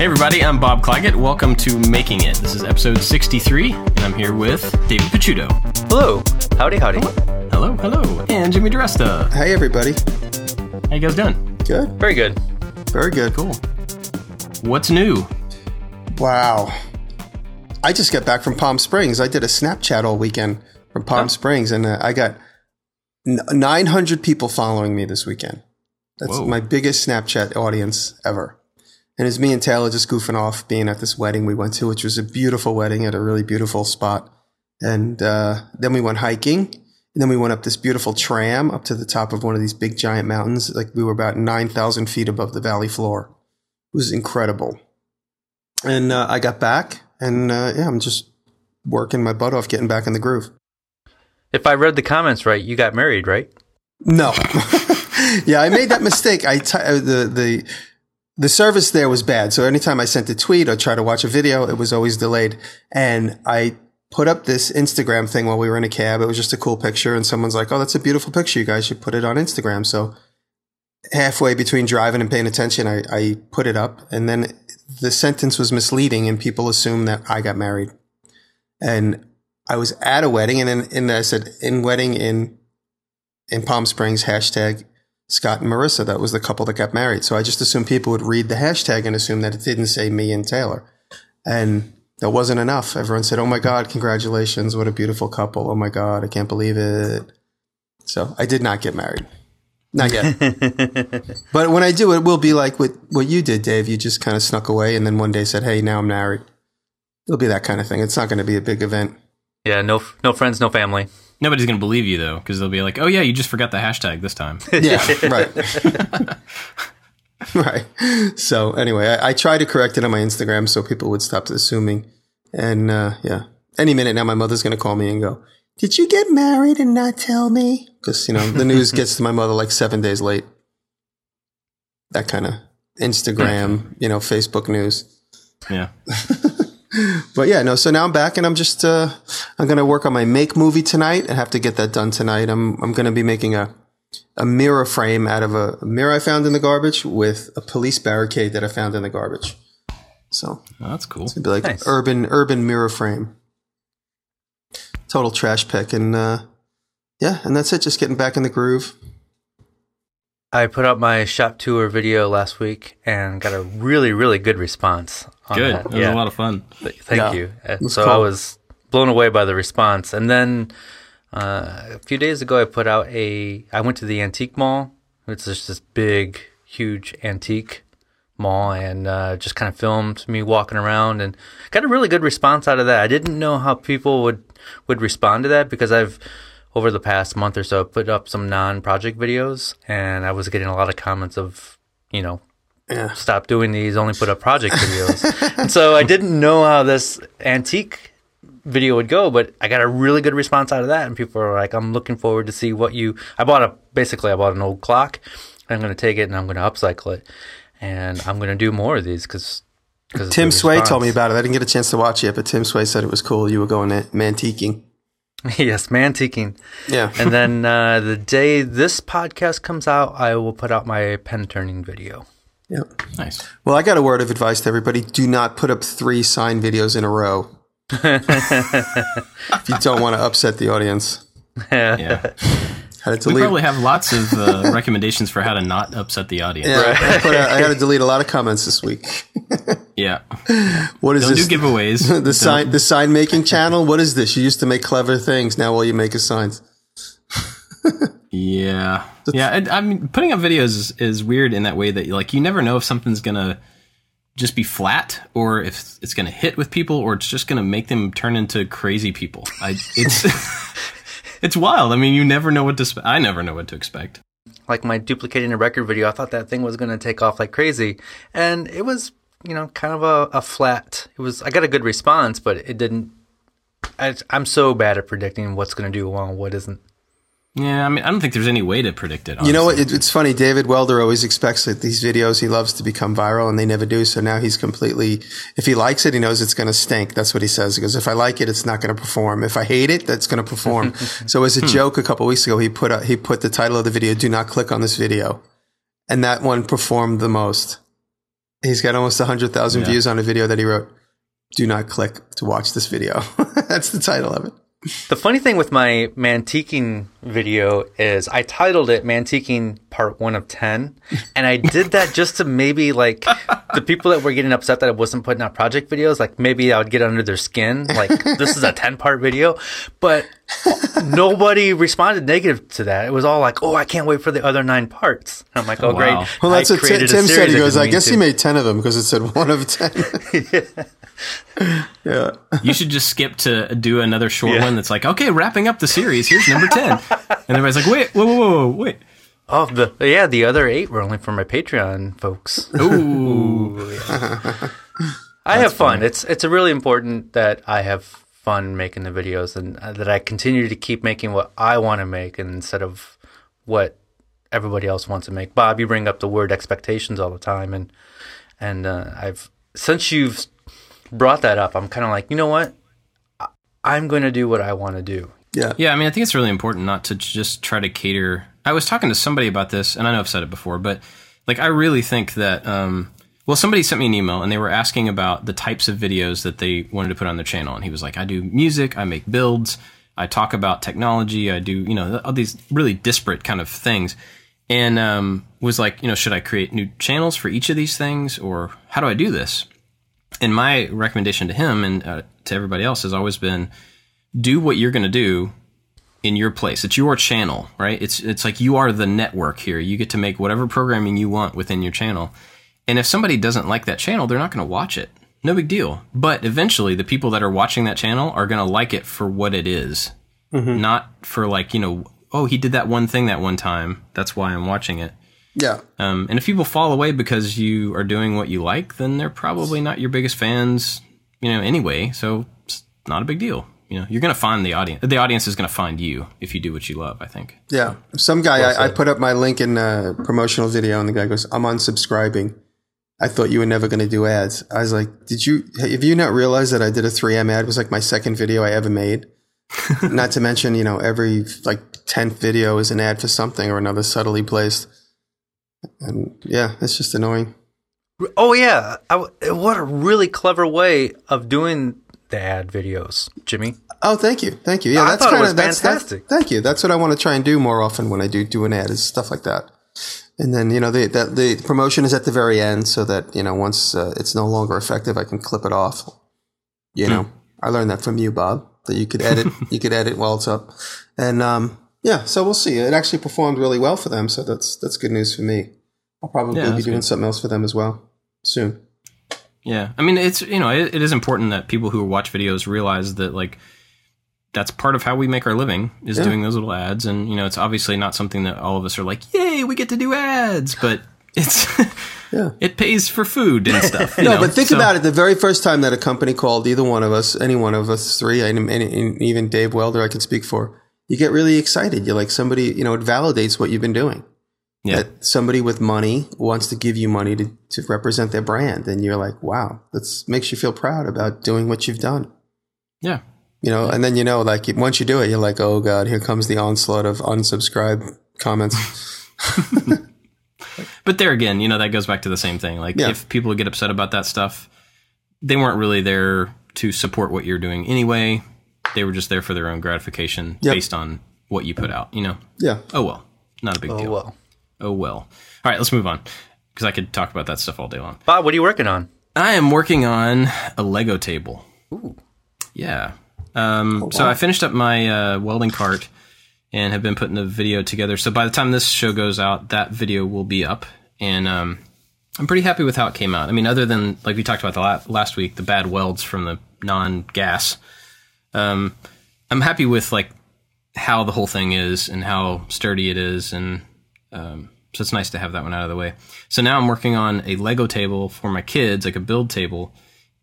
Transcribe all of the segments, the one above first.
Hey, everybody, I'm Bob Clagett. Welcome to Making It. This is episode 63, and I'm here with David Picciuto. Hello. Howdy, howdy. Hello, hello. And Jimmy DiResta. Hey, everybody. How you guys doing? Good. Very good. Very good. Cool. What's new? Wow. I just got back from Palm Springs. I did a Snapchat all weekend from Palm Springs, and uh, I got 900 people following me this weekend. That's Whoa. my biggest Snapchat audience ever. And it's me and Taylor just goofing off, being at this wedding we went to, which was a beautiful wedding at a really beautiful spot. And uh, then we went hiking. And then we went up this beautiful tram up to the top of one of these big giant mountains. Like we were about 9,000 feet above the valley floor. It was incredible. And uh, I got back, and uh, yeah, I'm just working my butt off getting back in the groove. If I read the comments right, you got married, right? No. yeah, I made that mistake. I t- uh, the the the service there was bad. So anytime I sent a tweet or tried to watch a video, it was always delayed. And I put up this Instagram thing while we were in a cab. It was just a cool picture, and someone's like, "Oh, that's a beautiful picture. You guys should put it on Instagram." So halfway between driving and paying attention, I, I put it up, and then the sentence was misleading, and people assumed that I got married. And I was at a wedding, and then and I said, "In wedding in in Palm Springs." Hashtag Scott and Marissa. That was the couple that got married. So I just assumed people would read the hashtag and assume that it didn't say me and Taylor. And that wasn't enough. Everyone said, Oh my God, congratulations. What a beautiful couple. Oh my God, I can't believe it. So I did not get married. Not yet. but when I do, it will be like what, what you did, Dave. You just kind of snuck away and then one day said, Hey, now I'm married. It'll be that kind of thing. It's not going to be a big event. Yeah, no no friends, no family. Nobody's going to believe you, though, because they'll be like, oh, yeah, you just forgot the hashtag this time. Yeah, right. right. So anyway, I, I tried to correct it on my Instagram so people would stop assuming. And uh, yeah, any minute now, my mother's going to call me and go, "Did you get married and not tell me?" Because you know the news gets to my mother like seven days late. That kind of Instagram, you know, Facebook news. Yeah. But yeah, no. So now I'm back, and I'm just uh, I'm gonna work on my make movie tonight. I have to get that done tonight. I'm I'm gonna be making a a mirror frame out of a, a mirror I found in the garbage with a police barricade that I found in the garbage. So Oh, that's cool. it'd be like Nice. urban urban mirror frame. Total trash pick, and uh, yeah, and that's it. Just getting back in the groove. I put up my shop tour video last week and got a really, really good response. On Good. That. That was a lot of fun. Thank Yeah. you. Uh, So cool. I was blown away by the response. And then uh, a few days ago, I put out a. I went to the antique mall. It's just this big, huge antique mall, and uh, just kind of filmed me walking around, and got a really good response out of that. I didn't know how people would would respond to that because I've over the past month or so put up some non-project videos, and I was getting a lot of comments of you know Yeah. stop doing these, only put up project videos. and so I didn't know how this antique video would go, but I got a really good response out of that. And people are like, I'm looking forward to see what you. I bought a basically I bought an old clock. And I'm going to take it and I'm going to upcycle it, and I'm going to do more of these because. Tim Sway told me about it. I didn't get a chance to watch it, but Tim Sway said it was cool. You were going to mantiquing. yes, mantiquing. Yeah. And then uh, the day this podcast comes out, I will put out my pen turning video. Yep. Nice. Well, I got a word of advice to everybody. Do not put up three sign videos in a row. if you don't want to upset the audience. Yeah. Had to We delete. probably have lots of uh, recommendations for how to not upset the audience. yeah, I, put I had to delete a lot of comments this week. Yeah. What is Don't this? do giveaways. the sign, the sign making channel. What is this? You used to make clever things. Now all you make is signs. Yeah, yeah. I, I mean, putting up videos is, is weird in that way that like you never know if something's gonna just be flat or if it's gonna hit with people or it's just gonna make them turn into crazy people. I it's it's wild. I mean, you never know what to. Spe- I never know what to expect. like my duplicating a record video, I thought that thing was going to take off like crazy. And it was, you know, kind of a, a flat. It was, I got a good response, but it didn't. I, I'm so bad at predicting what's going to do well and what isn't. Yeah, I mean, I don't think there's any way to predict it. You know what? It, it's funny. David Welder always expects that these videos he loves to become viral, and they never do. So now he's completely. If he likes it, he knows it's going to stink. That's what he says. He goes, "If I like it, it's not going to perform. If I hate it, that's going to perform." so as a hmm. joke, a couple weeks ago, he put a, he put the title of the video, "Do not click on this video," and that one performed the most. He's got almost 100,000 views on a video that he wrote. Do not click to watch this video. That's the title of it. The funny thing with my Mantiquing video is I titled it Mantiquing Part 1 of 10. And I did that just to maybe like the people that were getting upset that I wasn't putting out project videos, like maybe I would get under their skin. Like, this is a 10 part video. But nobody responded negative to that. It was all like, oh, I can't wait for the other nine parts. And I'm like, oh, Wow. great. Well, that's I what Tim, a Tim said. He goes, I guess to." he made 10 of them because it said one of 10. yeah. You should just skip to do another short Yeah. one that's like, okay, wrapping up the series. Here's number 10. And everybody's like, wait, whoa, whoa, whoa, whoa, wait. Oh, the yeah, the other eight were only for my Patreon folks. Ooh. I have fun. It's it's really important that I have fun making the videos and uh, that I continue to keep making what I want to make instead of what everybody else wants to make. Bob, you bring up the word expectations all the time, and and uh, I've since you've brought that up, I'm kind of like, you know what? I- I'm going to do what I want to do. Yeah. Yeah, I mean, I think it's really important not to just try to cater. I was talking to somebody about this, and I know I've said it before, but like, I really think that, um, well, somebody sent me an email and they were asking about the types of videos that they wanted to put on their channel. And he was like, I do music, I make builds, I talk about technology, I do, you know, all these really disparate kind of things. And um, was like, you know, should I create new channels for each of these things or how do I do this? And my recommendation to him and uh, to everybody else has always been do what you're going to do in your place. It's your channel, right? It's it's like you are the network here. You get to make whatever programming you want within your channel. And if somebody doesn't like that channel, they're not going to watch it. No big deal. But eventually the people that are watching that channel are going to like it for what it is. Not for like, you know, oh, he did that one thing that one time. That's why I'm watching it. Yeah. Um, and if people fall away because you are doing what you like, then they're probably not your biggest fans, you know, anyway. So it's not a big deal. You know, you're going to find the audience. The audience is going to find you if you do what you love, I think. Yeah. Some guy, I, I put up my link in a promotional video and the guy goes, I'm unsubscribing. I thought you were never going to do ads. I was like, did you, have you not realized that I did a 3M ad? It was like my second video I ever made. not to mention, you know, every like 10th video is an ad for something or another subtly placed. And yeah, it's just annoying. Oh yeah, w what a really clever way of doing the ad videos, Jimmy. Oh, thank you, thank you. Yeah, I that's kind of that's, that's fantastic. thank you. That's what I want to try and do more often when I do do an ad is stuff like that. And then you know the that the promotion is at the very end, so that you know once uh, it's no longer effective, I can clip it off. You Hmm. know, I learned that from you, Bob. That you could edit, you could edit while it's up, and um, yeah. So we'll see. It actually performed really well for them, so that's that's good news for me. I'll probably Yeah, be doing good. something else for them as well soon. Yeah, I mean, it's you know, it, it is important that people who watch videos realize that like that's part of how we make our living is Yeah. doing those little ads, and you know, it's obviously not something that all of us are like, yay, we get to do ads, but it's Yeah. it pays for food and stuff. you No, know? but think So- about it. The very first time that a company called either one of us, any one of us three, and, and, and even Dave Welder, I can speak for, you get really excited. You're like somebody, you know, it validates what you've been doing. Yeah, That somebody with money wants to give you money to, to represent their brand. And you're like, wow, that makes you feel proud about doing what you've done. yeah, You know, and then you know, like once you do it, you're like, oh God, here comes the onslaught of unsubscribe comments. But there again, you know, that goes back to the same thing. Like, Yeah. if people get upset about that stuff, they weren't really there to support what you're doing anyway. They were just there for their own gratification Yep. based on what you put out. You know, yeah. oh well, not a big deal. Oh deal. well, Oh well. All right, let's move on because I could talk about that stuff all day long. Bob, what are you working on? I am working on a Lego table. Ooh. Yeah. Um, So I finished up my uh, welding cart and have been putting the video together. So by the time this show goes out, that video will be up, and um, I'm pretty happy with how it came out. I mean, other than like we talked about the la- last week, the bad welds from the non-gas. Um, I'm happy with like how the whole thing is and how sturdy it is, and um, so it's nice to have that one out of the way. So now I'm working on a Lego table for my kids, like a build table,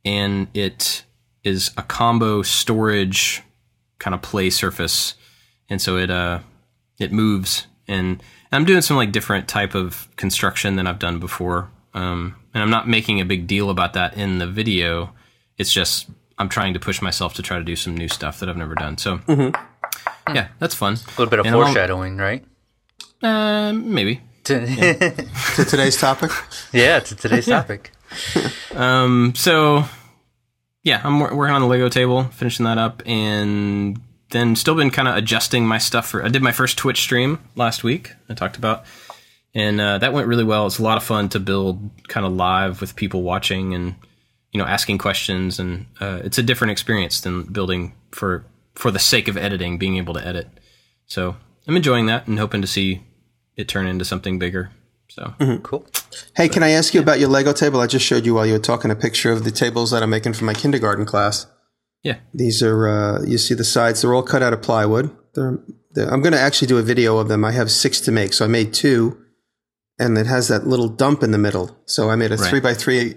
and it is a combo storage kind of play surface, and so it uh it moves, and I'm doing some like different type of construction than I've done before, um, and I'm not making a big deal about that in the video. It's just I'm trying to push myself to try to do some new stuff that I've never done. So yeah, that's fun. A little bit of And I'll- foreshadowing, right? Uh, maybe. To- To today's topic. yeah, to today's topic. um, so yeah, I'm working on the Lego table, finishing that up, and then still been kind of adjusting my stuff for. I did my first Twitch stream last week. I talked about, and uh, that went really well. It's a lot of fun to build kind of live with people watching and you know asking questions, and uh, it's a different experience than building for for the sake of editing, being able to edit. So I'm enjoying that and hoping to see it turn into something bigger. So Cool. Hey, can I ask you about your Lego table? I just showed you while you were talking a picture of the tables that I'm making for my kindergarten class. yeah, These are, uh, you see the sides, they're all cut out of plywood. They're, they're, I'm going to actually do a video of them. I have six to make. So I made two, and it has that little dump in the middle. So I made a Right. three by three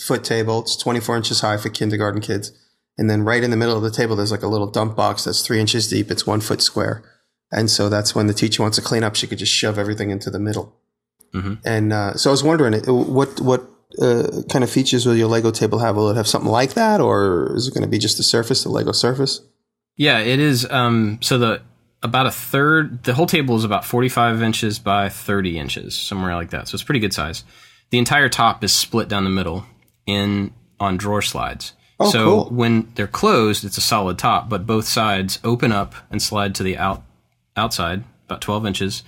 foot table. It's 24 inches high for kindergarten kids. And then right in the middle of the table, there's like a little dump box that's three inches deep. It's one foot square. And so that's when the teacher wants to clean up, she could just shove everything into the middle. Mhm. And uh, so I was wondering, uh, what what uh, kind of features will your Lego table have? Will it have something like that, or is it going to be just the surface, the Lego surface? Yeah, it is. Um, so the about a third, the whole table is about 45 inches by 30 inches, somewhere like that. So it's pretty good size. The entire top is split down the middle in on drawer slides. Oh, so cool. when they're closed, it's a solid top, but both sides open up and slide to the out outside about 12 inches.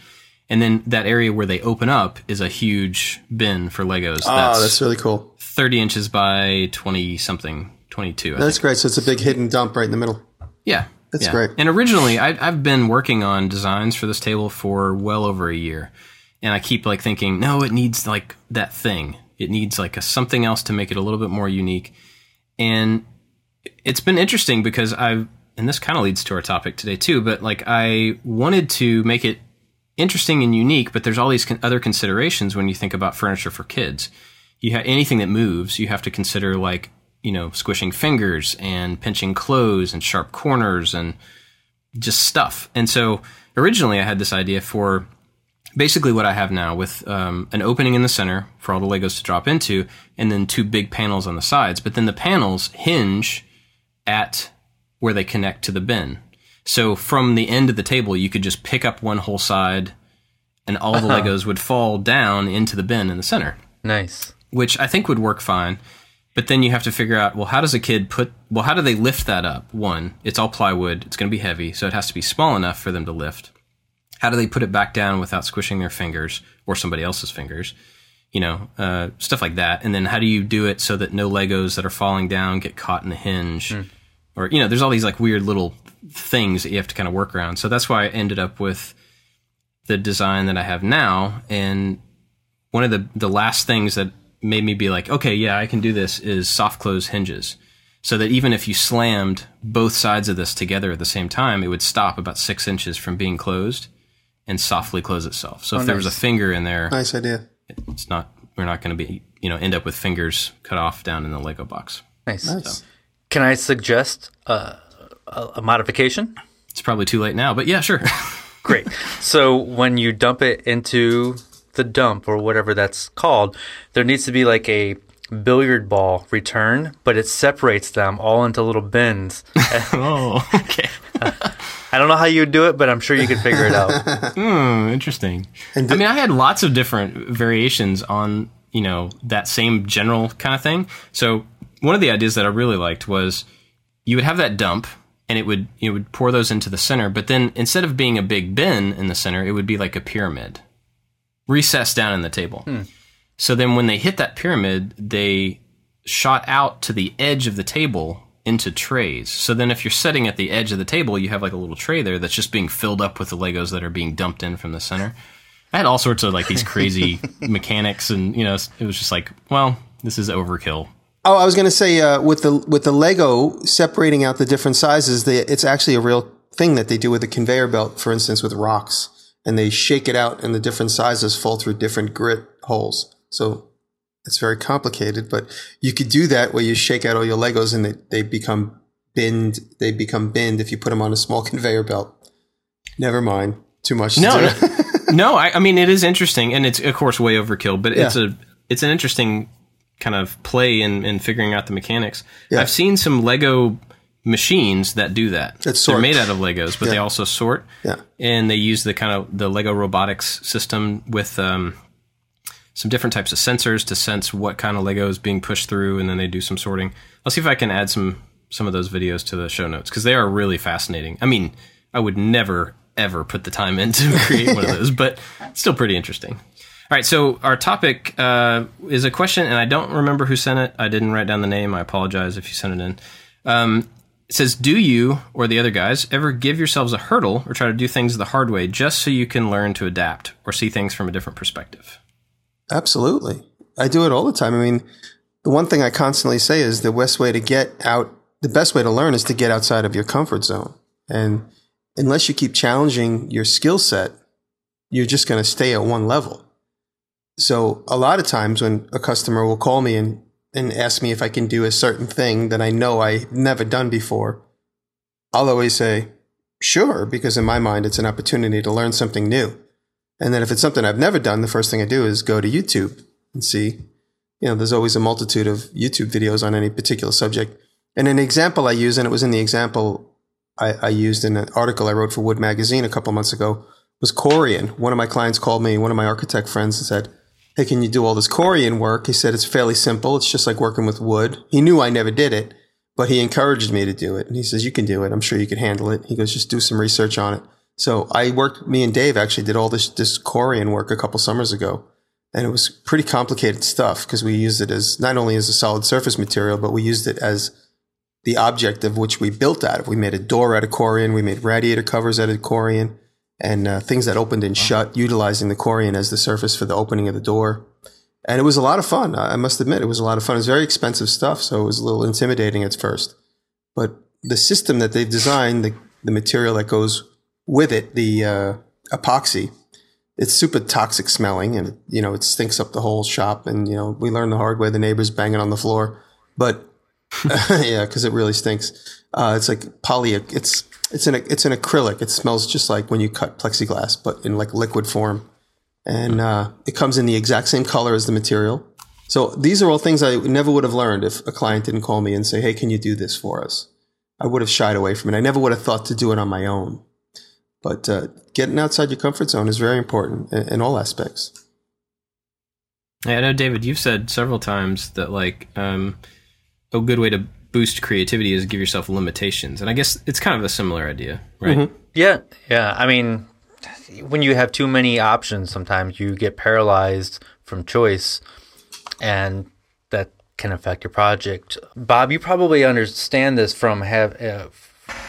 And then that area where they open up is a huge bin for Legos. oh, that's really cool. 30 inches by 20 something, 22. I That's great. So it's a big hidden dump right in the middle. yeah. That's yeah. great. And originally, I, I've been working on designs for this table for well over a year. And I keep like thinking, no, it needs like that thing. It needs like a, something else to make it a little bit more unique. And it's been interesting because I've, and this kind of leads to our topic today too, but like I wanted to make it interesting and unique, but there's all these con- other considerations when you think about furniture for kids. You have anything that moves, you have to consider like, you know, squishing fingers and pinching clothes and sharp corners and just stuff. And so originally I had this idea for basically what I have now with um, an opening in the center for all the Legos to drop into, and then two big panels on the sides. But then the panels hinge at where they connect to the bin. So from the end of the table, you could just pick up one whole side, and all the Legos would fall down into the bin in the center Nice. which I think would work fine. But then you have to figure out, well, how does a kid put, well, how do they lift that up? One, it's all plywood, it's going to be heavy, so it has to be small enough for them to lift. How do they put it back down without squishing their fingers or somebody else's fingers? You know, uh, stuff like that. And then how do you do it so that no Legos that are falling down get caught in the hinge? Or, you know, there's all these like weird little things that you have to kind of work around. So that's why I ended up with the design that I have now. And one of the the last things that made me be like, okay, yeah, I can do this is soft close hinges. So that even if you slammed both sides of this together at the same time, it would stop about six inches from being closed and softly close itself. So if there was a finger in there, Nice idea. it's not we're not going to be you know end up with fingers cut off down in the Lego box. Nice. Nice. Can I suggest uh, a, a modification? It's probably too late now, but yeah, sure. Great. so when you dump it into the dump or whatever that's called, there needs to be like a billiard ball return, but it separates them all into little bins. oh, okay. I don't know how you would do it, but I'm sure you could figure it out. Hmm, interesting. I mean, I had lots of different variations on, you know, that same general kind of thing. So one of the ideas that I really liked was you would have that dump and it would you would pour those into the center, but then instead of being a big bin in the center, it would be like a pyramid recessed down in the table. Hmm. So then when they hit that pyramid, they shot out to the edge of the table into trays. So then if you're sitting at the edge of the table, you have like a little tray there that's just being filled up with the Legos that are being dumped in from the center. I had all sorts of like these crazy mechanics and you know, it was just like, well, this is overkill. Oh, I was going to say uh, with the with the Lego separating out the different sizes, they, it's actually a real thing that they do with a conveyor belt, for instance, with rocks, and they shake it out, and the different sizes fall through different grit holes. So it's very complicated, but you could do that where you shake out all your Legos and they, they become binned. They become binned if you put them on a small conveyor belt. Never mind, too much. To No, no, no I, I mean it is interesting, and it's of course way overkill, but it's a it's an interesting kind of play in, in figuring out the mechanics. Yeah. I've seen some Lego machines that do that. They're made out of Legos, but they also sort. Yeah. and they use the kind of the Lego robotics system with um, some different types of sensors to sense what kind of Lego is being pushed through, and then they do some sorting. I'll see if I can add some some of those videos to the show notes because they are really fascinating. I mean, I would never ever put the time in to create one of those, but it's still pretty interesting. All right, so our topic uh, is a question, and I don't remember who sent it. I didn't write down the name. I apologize if you sent it in. Um, it says, Do you or the other guys ever give yourselves a hurdle or try to do things the hard way just so you can learn to adapt or see things from a different perspective? Absolutely. I do it all the time. I mean, the one thing I constantly say is the best way to get out, the best way to learn is to get outside of your comfort zone. And unless you keep challenging your skill set, you're just going to stay at one level. So a lot of times when a customer will call me and, and ask me if I can do a certain thing that I know I've never done before, I'll always say, sure, because in my mind, it's an opportunity to learn something new. And then if it's something I've never done, the first thing I do is go to YouTube and see, you know, there's always a multitude of YouTube videos on any particular subject. And an example I use, and it was in the example I, I used in an article I wrote for Wood Magazine a couple months ago, was Corian. One of my clients called me, one of my architect friends, and said, Hey, can you do all this Corian work? He said, It's fairly simple. It's just like working with wood. He knew I never did it, but he encouraged me to do it. And he says, You can do it. I'm sure you can handle it. He goes, Just do some research on it. So I worked, me and Dave actually did all this, this Corian work a couple summers ago. And it was pretty complicated stuff because we used it as not only as a solid surface material, but we used it as the object of which we built out of. We made a door out of Corian. We made radiator covers out of Corian and uh, things that opened and shut, utilizing the Corian as the surface for the opening of the door. And it was a lot of fun. I must admit, it was a lot of fun. It was very expensive stuff, so it was a little intimidating at first. But the system that they've designed, the, the material that goes with it, the uh, epoxy, it's super toxic smelling, and you know it stinks up the whole shop. And you know we learned the hard way. The neighbors banging on the floor, but yeah, because it really stinks. Uh, it's like poly. It's it's an it's an acrylic. It smells just like when you cut plexiglass, but in like liquid form, and uh, it comes in the exact same color as the material. So these are all things I never would have learned if a client didn't call me and say, "Hey, can you do this for us?" I would have shied away from it. I never would have thought to do it on my own. But uh, getting outside your comfort zone is very important in, in all aspects. Yeah, I know, David. You've said several times that like um, a good way to boost creativity is give yourself limitations. And I guess it's kind of a similar idea, right? Mm-hmm. Yeah. Yeah. I mean, when you have too many options, sometimes you get paralyzed from choice and that can affect your project. Bob, you probably understand this from have uh,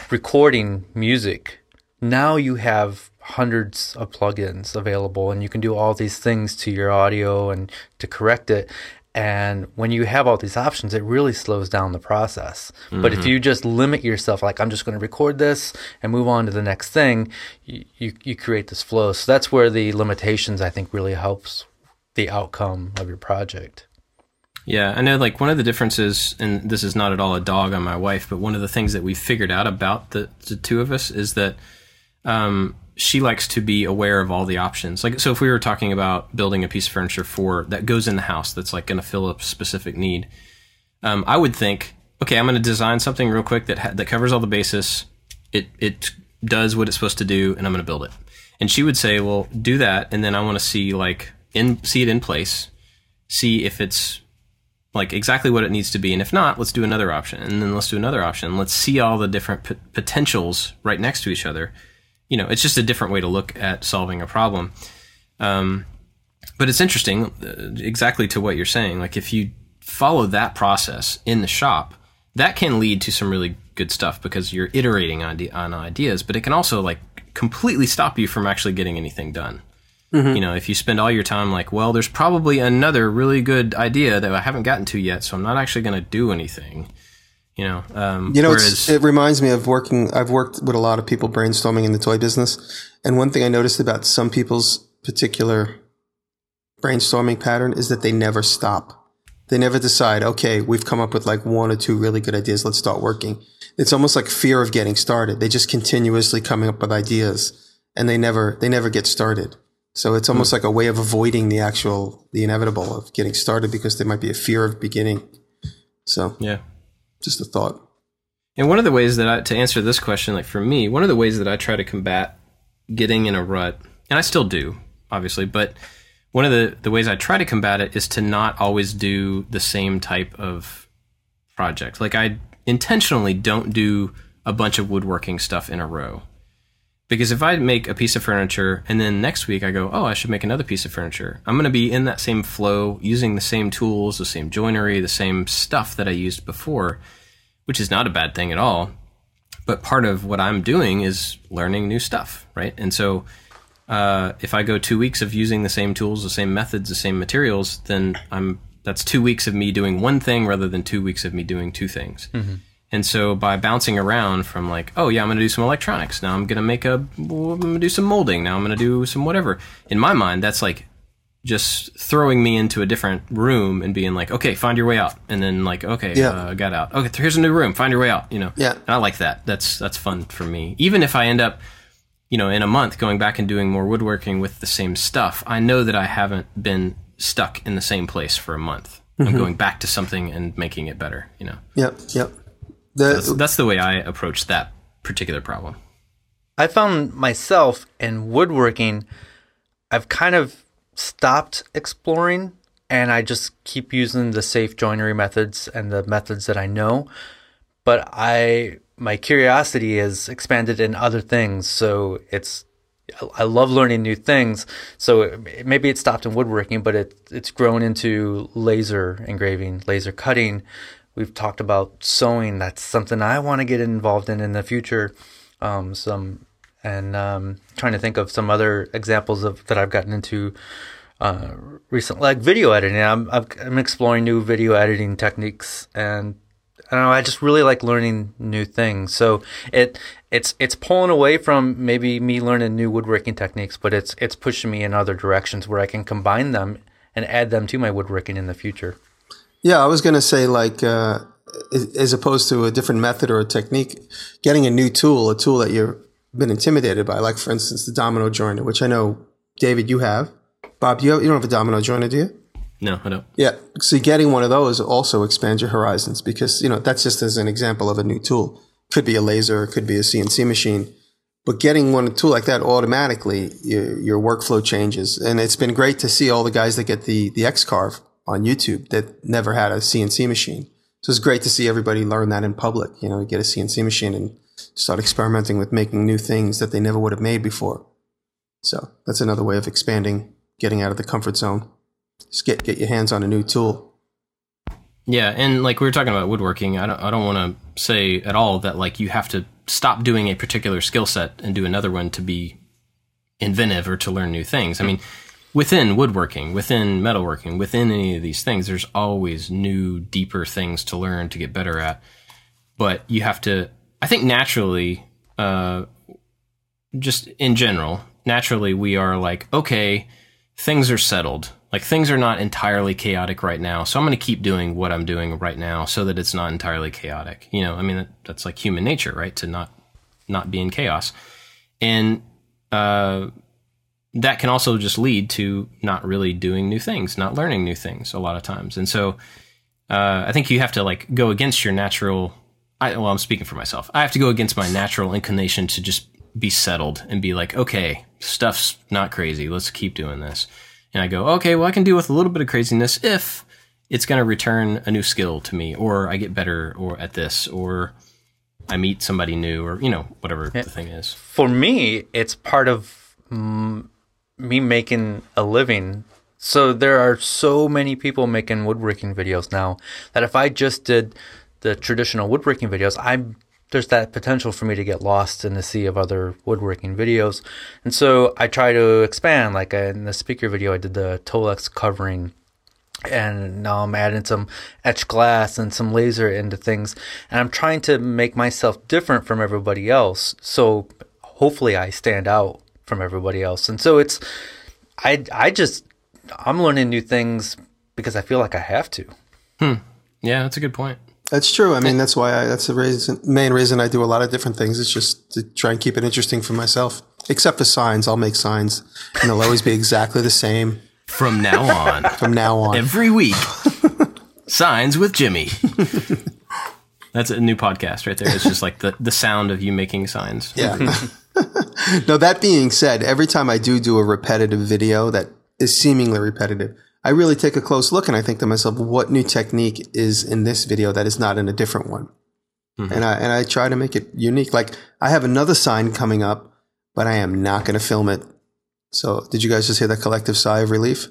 recording music. Now you have hundreds of plugins available and you can do all these things to your audio and to correct it and when you have all these options, it really slows down the process. Mm-hmm. But if mm-hmm. you just limit yourself, like I'm just going to record this and move on to the next thing, you, you, you create this flow. So that's where the limitations, I think, really helps the outcome of your project. Yeah, I know. Like one of the differences, and this is not at all a dog on my wife, but one of the things that we figured out about the, the two of us is that um, she likes to be aware of all the options. Like, so if we were talking about building a piece of furniture for that goes in the house that's like going to fill a specific need, um, I would think, okay, I'm going to design something real quick that ha- that covers all the bases. It it does what it's supposed to do, and I'm going to build it. And she would say, well, do that, and then I want to see like in see it in place, see if it's like exactly what it needs to be, and if not, let's do another option, and then let's do another option. Let's see all the different p- potentials right next to each other you know, it's just a different way to look at solving a problem. Um, but it's interesting, uh, exactly to what you're saying. Like if you follow that process in the shop, that can lead to some really good stuff because you're iterating on, on ideas. But it can also like completely stop you from actually getting anything done. Mm-hmm. You know, if you spend all your time like, well, there's probably another really good idea that I haven't gotten to yet, so I'm not actually going to do anything. You know, um, you know, whereas, it reminds me of working. I've worked with a lot of people brainstorming in the toy business, and one thing I noticed about some people's particular brainstorming pattern is that they never stop. They never decide, okay, we've come up with like one or two really good ideas. Let's start working. It's almost like fear of getting started. They just continuously coming up with ideas and they never, they never get started. So it's almost hmm. like a way of avoiding the actual, the inevitable of getting started because there might be a fear of beginning. So yeah, just a thought. And one of the ways that I, to answer this question, like for me, one of the ways that I try to combat getting in a rut, and I still do, obviously, but one of the, the ways I try to combat it is to not always do the same type of project. Like I intentionally don't do a bunch of woodworking stuff in a row. Because if I make a piece of furniture and then next week I go, oh, I should make another piece of furniture, I'm going to be in that same flow, using the same tools, the same joinery, the same stuff that I used before, which is not a bad thing at all. But part of what I'm doing is learning new stuff, right? And so uh, if I go two weeks of using the same tools, the same methods, the same materials, then I'm that's two weeks of me doing one thing rather than two weeks of me doing two things. Mm-hmm. And so by bouncing around from like, oh yeah, I'm going to do some electronics. Now I'm going to make a, I'm going to do some molding. Now I'm going to do some whatever. In my mind, that's like just throwing me into a different room and being like, okay, find your way out. And then like, okay, Yeah. uh, got out. Okay, here's a new room. Find your way out. You know. Yeah. And I like that. That's that's fun for me. Even if I end up, you know, in a month going back and doing more woodworking with the same stuff, I know that I haven't been stuck in the same place for a month. I'm going back to something and making it better. You know. Yep, yep. The, That's, that's the way I approach that particular problem. I found myself in woodworking, I've kind of stopped exploring and I just keep using the safe joinery methods and the methods that I know. But I my curiosity is expanded in other things, so it's I love learning new things. So it- maybe it stopped in woodworking, but it it's grown into laser engraving, laser cutting. We've talked about sewing. That's something I want to get involved in in the future. Um, some and um, trying to think of some other examples of that I've gotten into uh, recently, like video editing. I'm I'm exploring new video editing techniques, and I know. I just really like learning new things. So it it's it's pulling away from maybe me learning new woodworking techniques, but it's it's pushing me in other directions where I can combine them and add them to my woodworking in the future. Yeah, I was going to say like uh, as opposed to a different method or a technique, getting a new tool, a tool that you've been intimidated by, like for instance the domino joiner, which I know David you have. Bob, you have, you don't have a domino joiner, do you? No, I don't. Yeah. So getting one of those also expands your horizons because, you know, that's just as an example of a new tool. Could be a laser, it could be a CNC machine. But getting one tool like that automatically, your, your workflow changes. And it's been great to see all the guys that get the, the X-Carve on YouTube that never had a CNC machine. So it's great to see everybody learn that in public, you know, get a CNC machine and start experimenting with making new things that they never would have made before. So that's another way of expanding, getting out of the comfort zone. Just get, get your hands on a new tool. Yeah, and like we were talking about woodworking, I don't I don't want to say at all that like you have to stop doing a particular skill set and do another one to be inventive or to learn new things. I mean, within woodworking, within metalworking, within any of these things, there's always new, deeper things to learn to get better at. But you have to, I think, naturally, uh, just in general, naturally, we are like, okay, things are settled. Like things are not entirely chaotic right now. So I'm going to keep doing what I'm doing right now so that it's not entirely chaotic. You know, I mean, that, that's like human nature, right? To not, not be in chaos. And, uh, that can also just lead to not really doing new things, not learning new things a lot of times. And so, uh, I think you have to like go against your natural. I, well, I'm speaking for myself. I have to go against my natural inclination to just be settled and be like, okay, stuff's not crazy. Let's keep doing this. And I go, okay, well, I can deal with a little bit of craziness if it's going to return a new skill to me, or I get better or at this, or I meet somebody new, or you know, whatever the thing is. For me, it's part of me making a living. So there are so many people making woodworking videos now that if I just did the traditional woodworking videos, I'm there's that potential for me to get lost in the sea of other woodworking videos. And so I try to expand. Like in the speaker video, I did the Tolex covering and now I'm adding some etched glass and some laser into things. And I'm trying to make myself different from everybody else. So hopefully I stand out from everybody else. And so it's, I, I just, I'm learning new things because I feel like I have to. Hmm. Yeah, that's a good point. That's true. I mean, that's why I, that's the reason, main reason I do a lot of different things. It's just to try and keep it interesting for myself. Except for signs, I'll make signs and they'll always be exactly the same From now on, from now on. every week, signs with Jimmy. That's a new podcast right there. It's just like the, the sound of you making signs. Yeah. no, that being said, every time I do do a repetitive video that is seemingly repetitive. I really take a close look and I think to myself, what new technique is in this video that is not in a different one? Mm-hmm. And I and I try to make it unique. Like I have another sign coming up, but I am not going to film it. So, did you guys just hear that collective sigh of relief?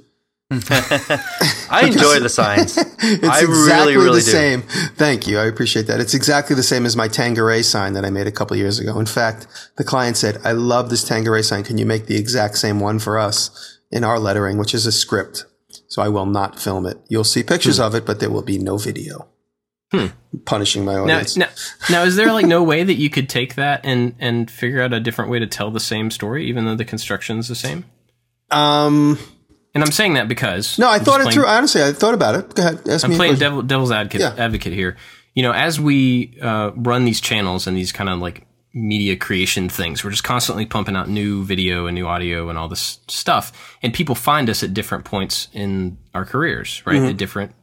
I enjoy the signs. it's I exactly really, really the do. same. Thank you. I appreciate that. It's exactly the same as my Tanqueray sign that I made a couple years ago. In fact, the client said, I love this Tanqueray sign. Can you make the exact same one for us in our lettering, which is a script? So I will not film it. You'll see pictures hmm. of it, but there will be no video. Hmm. Punishing my audience. Now, now, now, is there like no way that you could take that and and figure out a different way to tell the same story, even though the construction's the same? Um, and I'm saying that because no, I thought it through. Honestly, I thought about it. Go ahead. Ask I'm playing devil, devil's advocate, yeah. advocate here. You know, as we uh, run these channels and these kind of like media creation things, we're just constantly pumping out new video and new audio and all this stuff, and people find us at different points in our careers, right? Mm-hmm. At different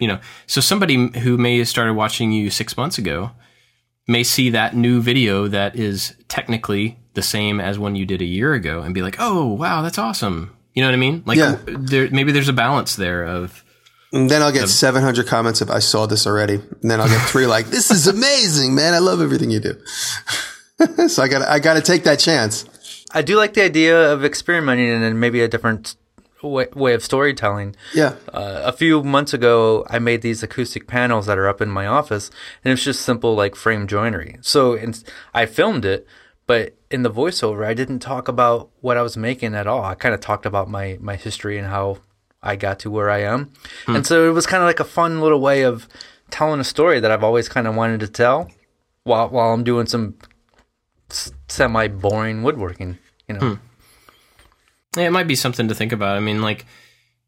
you know, so somebody who may have started watching you six months ago may see that new video that is technically the same as one you did a year ago and be like, "Oh, wow, that's awesome." You know what I mean? Like, yeah. there, maybe there's a balance there of. And then I'll get of, 700 comments if I saw this already, and then I'll get three like, "This is amazing, man! I love everything you do." so I got I got to take that chance. I do like the idea of experimenting and maybe a different way, way of storytelling. Yeah. Uh, a few months ago, I made these acoustic panels that are up in my office, and it's just simple like frame joinery. So in, I filmed it, but in the voiceover, I didn't talk about what I was making at all. I kind of talked about my my history and how I got to where I am, hmm. and so it was kind of like a fun little way of telling a story that I've always kind of wanted to tell, while while I'm doing some semi boring woodworking. You know. Hmm. Yeah, it might be something to think about. I mean, like,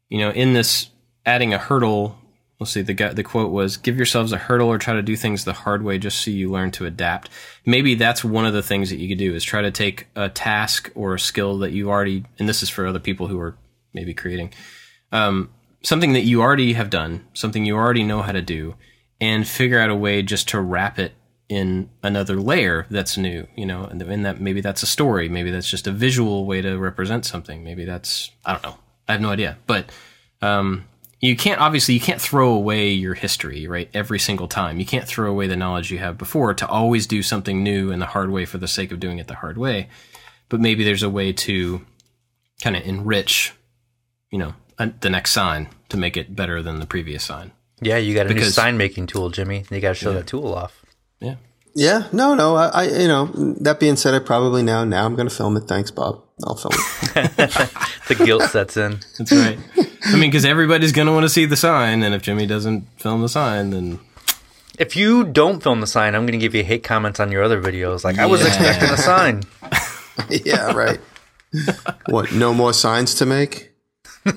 you know, in this adding a hurdle, let's see, the the quote was, "Give yourselves a hurdle or try to do things the hard way, just so you learn to adapt." Maybe that's one of the things that you could do is try to take a task or a skill that you already, and this is for other people who are maybe creating, um, something that you already have done, something you already know how to do, and figure out a way just to wrap it in another layer that's new, you know, and in that maybe that's a story, maybe that's just a visual way to represent something, maybe that's I don't know, I have no idea, but um, you can't obviously you can't throw away your history, right? Every single time, you can't throw away the knowledge you have before to always do something new in the hard way for the sake of doing it the hard way. But maybe there's a way to kind of enrich, you know, the next sign to make it better than the previous sign. Yeah, you got a because, new sign making tool, Jimmy. You got to show yeah. that tool off. Yeah. Yeah. No, no. I, I, you know, that being said, I probably now, now I'm going to film it. Thanks, Bob. I'll film it. the guilt sets in. That's right. I mean, because everybody's going to want to see the sign. And if Jimmy doesn't film the sign, then. If you don't film the sign, I'm going to give you hate comments on your other videos. Like, yeah. I was expecting a sign. yeah, right. what? No more signs to make?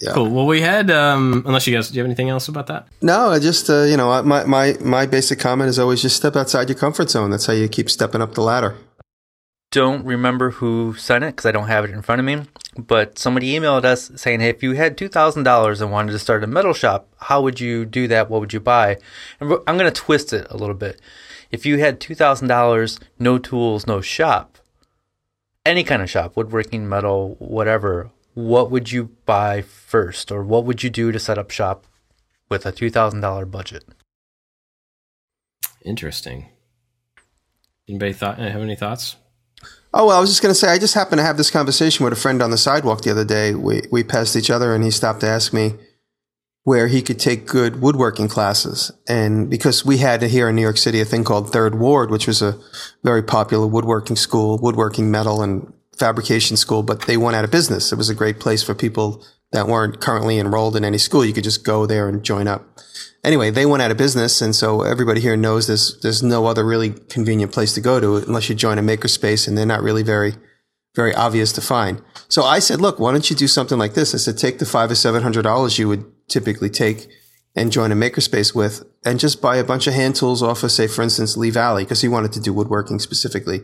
Yeah. Cool. Well, we had, um, unless you guys, do you have anything else about that? No, I just, uh, you know, my, my, my basic comment is always just step outside your comfort zone. That's how you keep stepping up the ladder. Don't remember who sent it because I don't have it in front of me. But somebody emailed us saying, hey, if you had $2,000 and wanted to start a metal shop, how would you do that? What would you buy? And I'm going to twist it a little bit. If you had $2,000, no tools, no shop, any kind of shop, woodworking, metal, whatever, what would you buy first, or what would you do to set up shop with a two thousand dollar budget? Interesting. Anybody thought have any thoughts? Oh well, I was just going to say I just happened to have this conversation with a friend on the sidewalk the other day. We we passed each other, and he stopped to ask me where he could take good woodworking classes. And because we had here in New York City a thing called Third Ward, which was a very popular woodworking school, woodworking metal and fabrication school, but they went out of business. It was a great place for people that weren't currently enrolled in any school. You could just go there and join up. Anyway, they went out of business. And so everybody here knows there's, there's no other really convenient place to go to unless you join a makerspace and they're not really very, very obvious to find. So I said, look, why don't you do something like this? I said, take the five or seven hundred dollars you would typically take and join a makerspace with and just buy a bunch of hand tools off of, say, for instance, Lee Valley, because he wanted to do woodworking specifically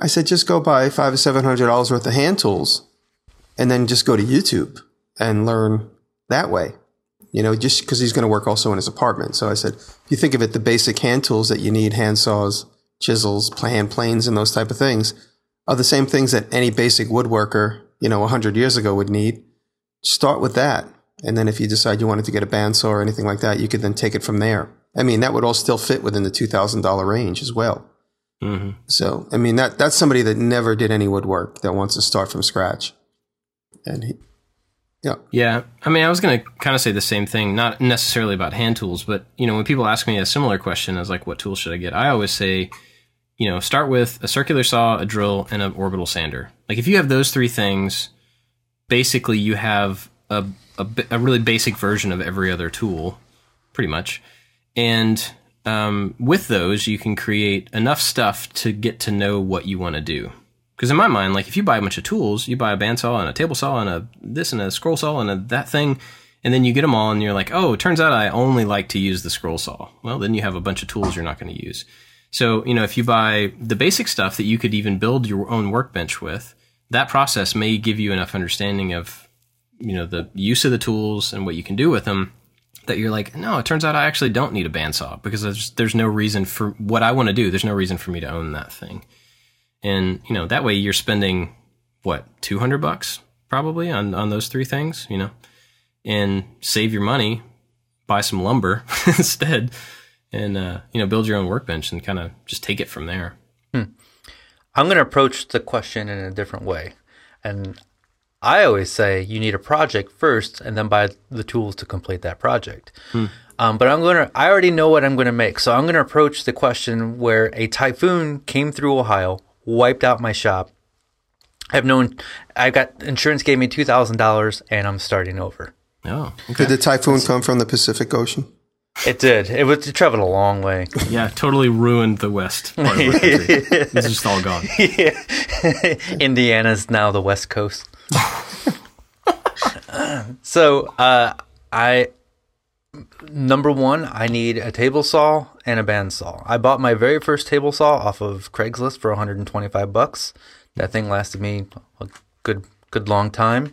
I said, just go buy five or seven hundred dollars worth of hand tools and then just go to YouTube and learn that way. You know, just because he's going to work also in his apartment. So I said, if you think of it, the basic hand tools that you need, hand saws, chisels, hand planes, and those type of things, are the same things that any basic woodworker, you know, 100 years ago would need. Start with that. And then if you decide you wanted to get a bandsaw or anything like that, you could then take it from there. I mean, that would all still fit within the $2,000 range as well. Mm-hmm. So, I mean, that that's somebody that never did any woodwork that wants to start from scratch. And he, yeah. Yeah. I mean, I was going to kind of say the same thing, not necessarily about hand tools, but, you know, when people ask me a similar question as like, what tools should I get? I always say, you know, start with a circular saw, a drill, and an orbital sander. Like, if you have those three things, basically you have a, a, a really basic version of every other tool, pretty much. And um, with those, you can create enough stuff to get to know what you want to do. Because in my mind, like if you buy a bunch of tools, you buy a bandsaw and a table saw and a this and a scroll saw and a that thing, and then you get them all and you're like, oh, it turns out I only like to use the scroll saw. Well, then you have a bunch of tools you're not going to use. So, you know, if you buy the basic stuff that you could even build your own workbench with, that process may give you enough understanding of, you know, the use of the tools and what you can do with them that you're like, no, it turns out I actually don't need a bandsaw because there's, there's no reason for what I want to do. There's no reason for me to own that thing. And, you know, that way you're spending what, 200 bucks probably on, on those three things, you know, and save your money, buy some lumber instead and, uh, you know, build your own workbench and kind of just take it from there. I'm going to approach the question in a different way. And I always say you need a project first and then buy the tools to complete that project. Um, but I'm going to, I already know what I'm going to make. So I'm going to approach the question where a typhoon came through Ohio, wiped out my shop. I've known, I've got insurance gave me $2,000 and I'm starting over. Oh, okay. Did the typhoon come from the Pacific Ocean? It did. It was, it traveled a long way. Yeah, totally ruined the west part of our country. it's just all gone. Yeah. Indiana's now the West Coast. so, uh, I number one, I need a table saw and a bandsaw. I bought my very first table saw off of Craigslist for 125 bucks. That thing lasted me a good, good long time.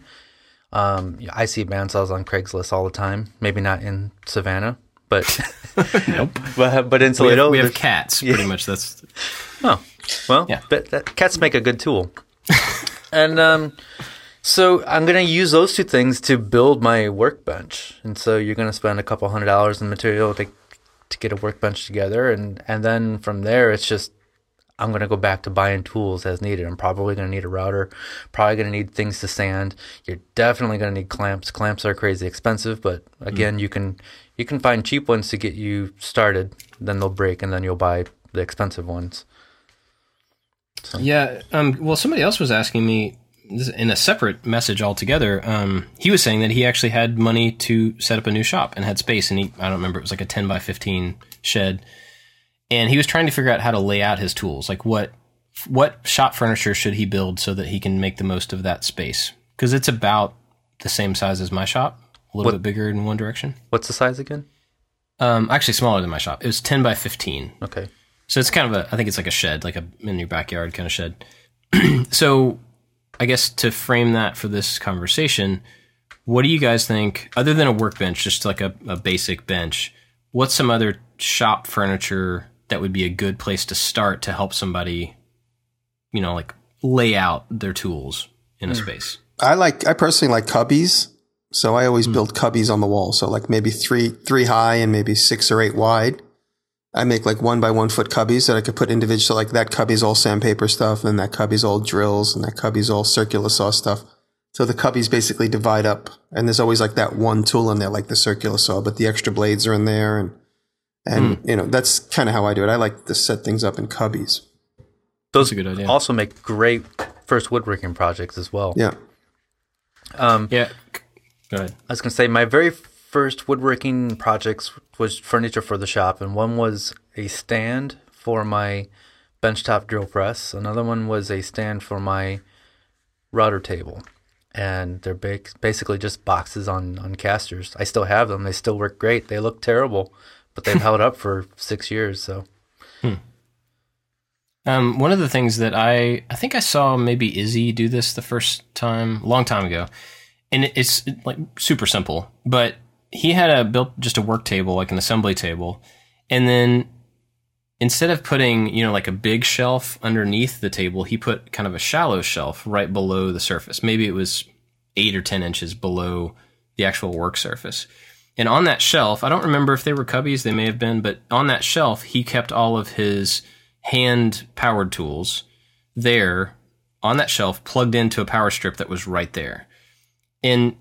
Um, I see bandsaws on Craigslist all the time. Maybe not in Savannah, but Nope. but, but in We Toledo, have, we have cats, pretty much. That's Oh, well, Yeah. but that, cats make a good tool. and um, so I'm going to use those two things to build my workbench. And so you're going to spend a couple hundred dollars in material to to get a workbench together, and and then from there it's just I'm going to go back to buying tools as needed. I'm probably going to need a router, probably going to need things to sand. You're definitely going to need clamps. Clamps are crazy expensive, but again, you can you can find cheap ones to get you started. Then they'll break, and then you'll buy the expensive ones. Yeah. Um, well, somebody else was asking me in a separate message altogether. Um, he was saying that he actually had money to set up a new shop and had space, and he I don't remember it was like a ten by fifteen shed, and he was trying to figure out how to lay out his tools, like what what shop furniture should he build so that he can make the most of that space because it's about the same size as my shop, a little What- bit bigger in one direction. What's the size again? Um, actually smaller than my shop. It was ten by fifteen. Okay. So it's kind of a, I think it's like a shed, like a in your backyard kind of shed. so I guess to frame that for this conversation, what do you guys think, other than a workbench, just like a, a basic bench, what's some other shop furniture that would be a good place to start to help somebody, you know, like lay out their tools in a hmm. space? I like I personally like cubbies. So I always hmm. build cubbies on the wall. So like maybe three three high and maybe six or eight wide. I make like one by one foot cubbies that I could put individual. So like that cubby's all sandpaper stuff, and that cubby's all drills, and that cubby's all circular saw stuff. So the cubbies basically divide up, and there's always like that one tool in there, like the circular saw, but the extra blades are in there, and and you know that's kind of how I do it. I like to set things up in cubbies. Those a good idea. also make great first woodworking projects as well. Yeah. Um, Yeah. Go ahead. I was going to say my very first woodworking projects was furniture for the shop, and one was a stand for my benchtop drill press. Another one was a stand for my router table, and they're ba- basically just boxes on on casters. I still have them; they still work great. They look terrible, but they've held up for six years. So Um, one of the things that I I think I saw maybe Izzy do this the first time a long time ago, and it's like super simple. But he had a built just a work table, like an assembly table, and then instead of putting, you know, like a big shelf underneath the table, he put kind of a shallow shelf right below the surface. Maybe it was eight or 10 inches below the actual work surface. And on that shelf, I don't remember if they were cubbies, they may have been, but on that shelf, he kept all of his hand powered tools there on that shelf plugged into a power strip that was right there. And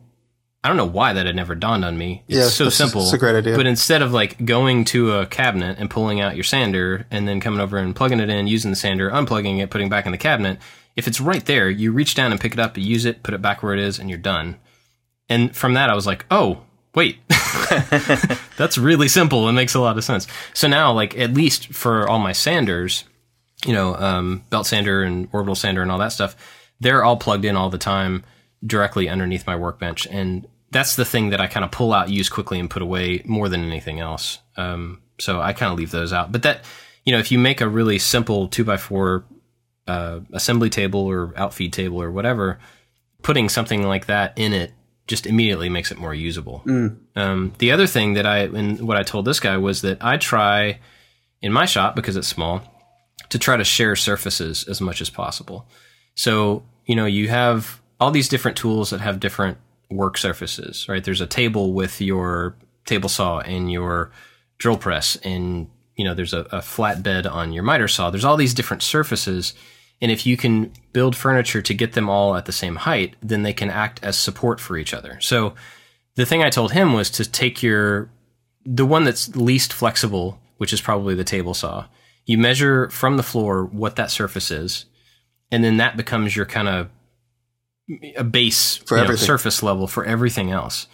I don't know why that had never dawned on me. It's Yeah, so simple. it's a great idea. But instead of like going to a cabinet and pulling out your sander and then coming over and plugging it in, using the sander, unplugging it, putting it back in the cabinet, if it's right there, you reach down and pick it up, you use it, put it back where it is, and you're done. And from that, I was like, oh, wait, that's really simple and makes a lot of sense. So now, like, at least for all my sanders, you know, um, belt sander and orbital sander and all that stuff, they're all plugged in all the time directly underneath my workbench. And that's the thing that I kind of pull out, use quickly, and put away more than anything else. Um, so I kind of leave those out. But that, you know, if you make a really simple two by four uh, assembly table or outfeed table or whatever, putting something like that in it just immediately makes it more usable. Um, the other thing that I and what I told this guy was that I try in my shop because it's small to try to share surfaces as much as possible. So you know you have all these different tools that have different work surfaces, right? There's a table with your table saw and your drill press, and you know there's a, a flat bed on your miter saw. There's all these different surfaces. And if you can build furniture to get them all at the same height, then they can act as support for each other. So the thing I told him was to take your the one that's least flexible, which is probably the table saw. You measure from the floor what that surface is, and then that becomes your kind of a base For you know, surface level for everything else.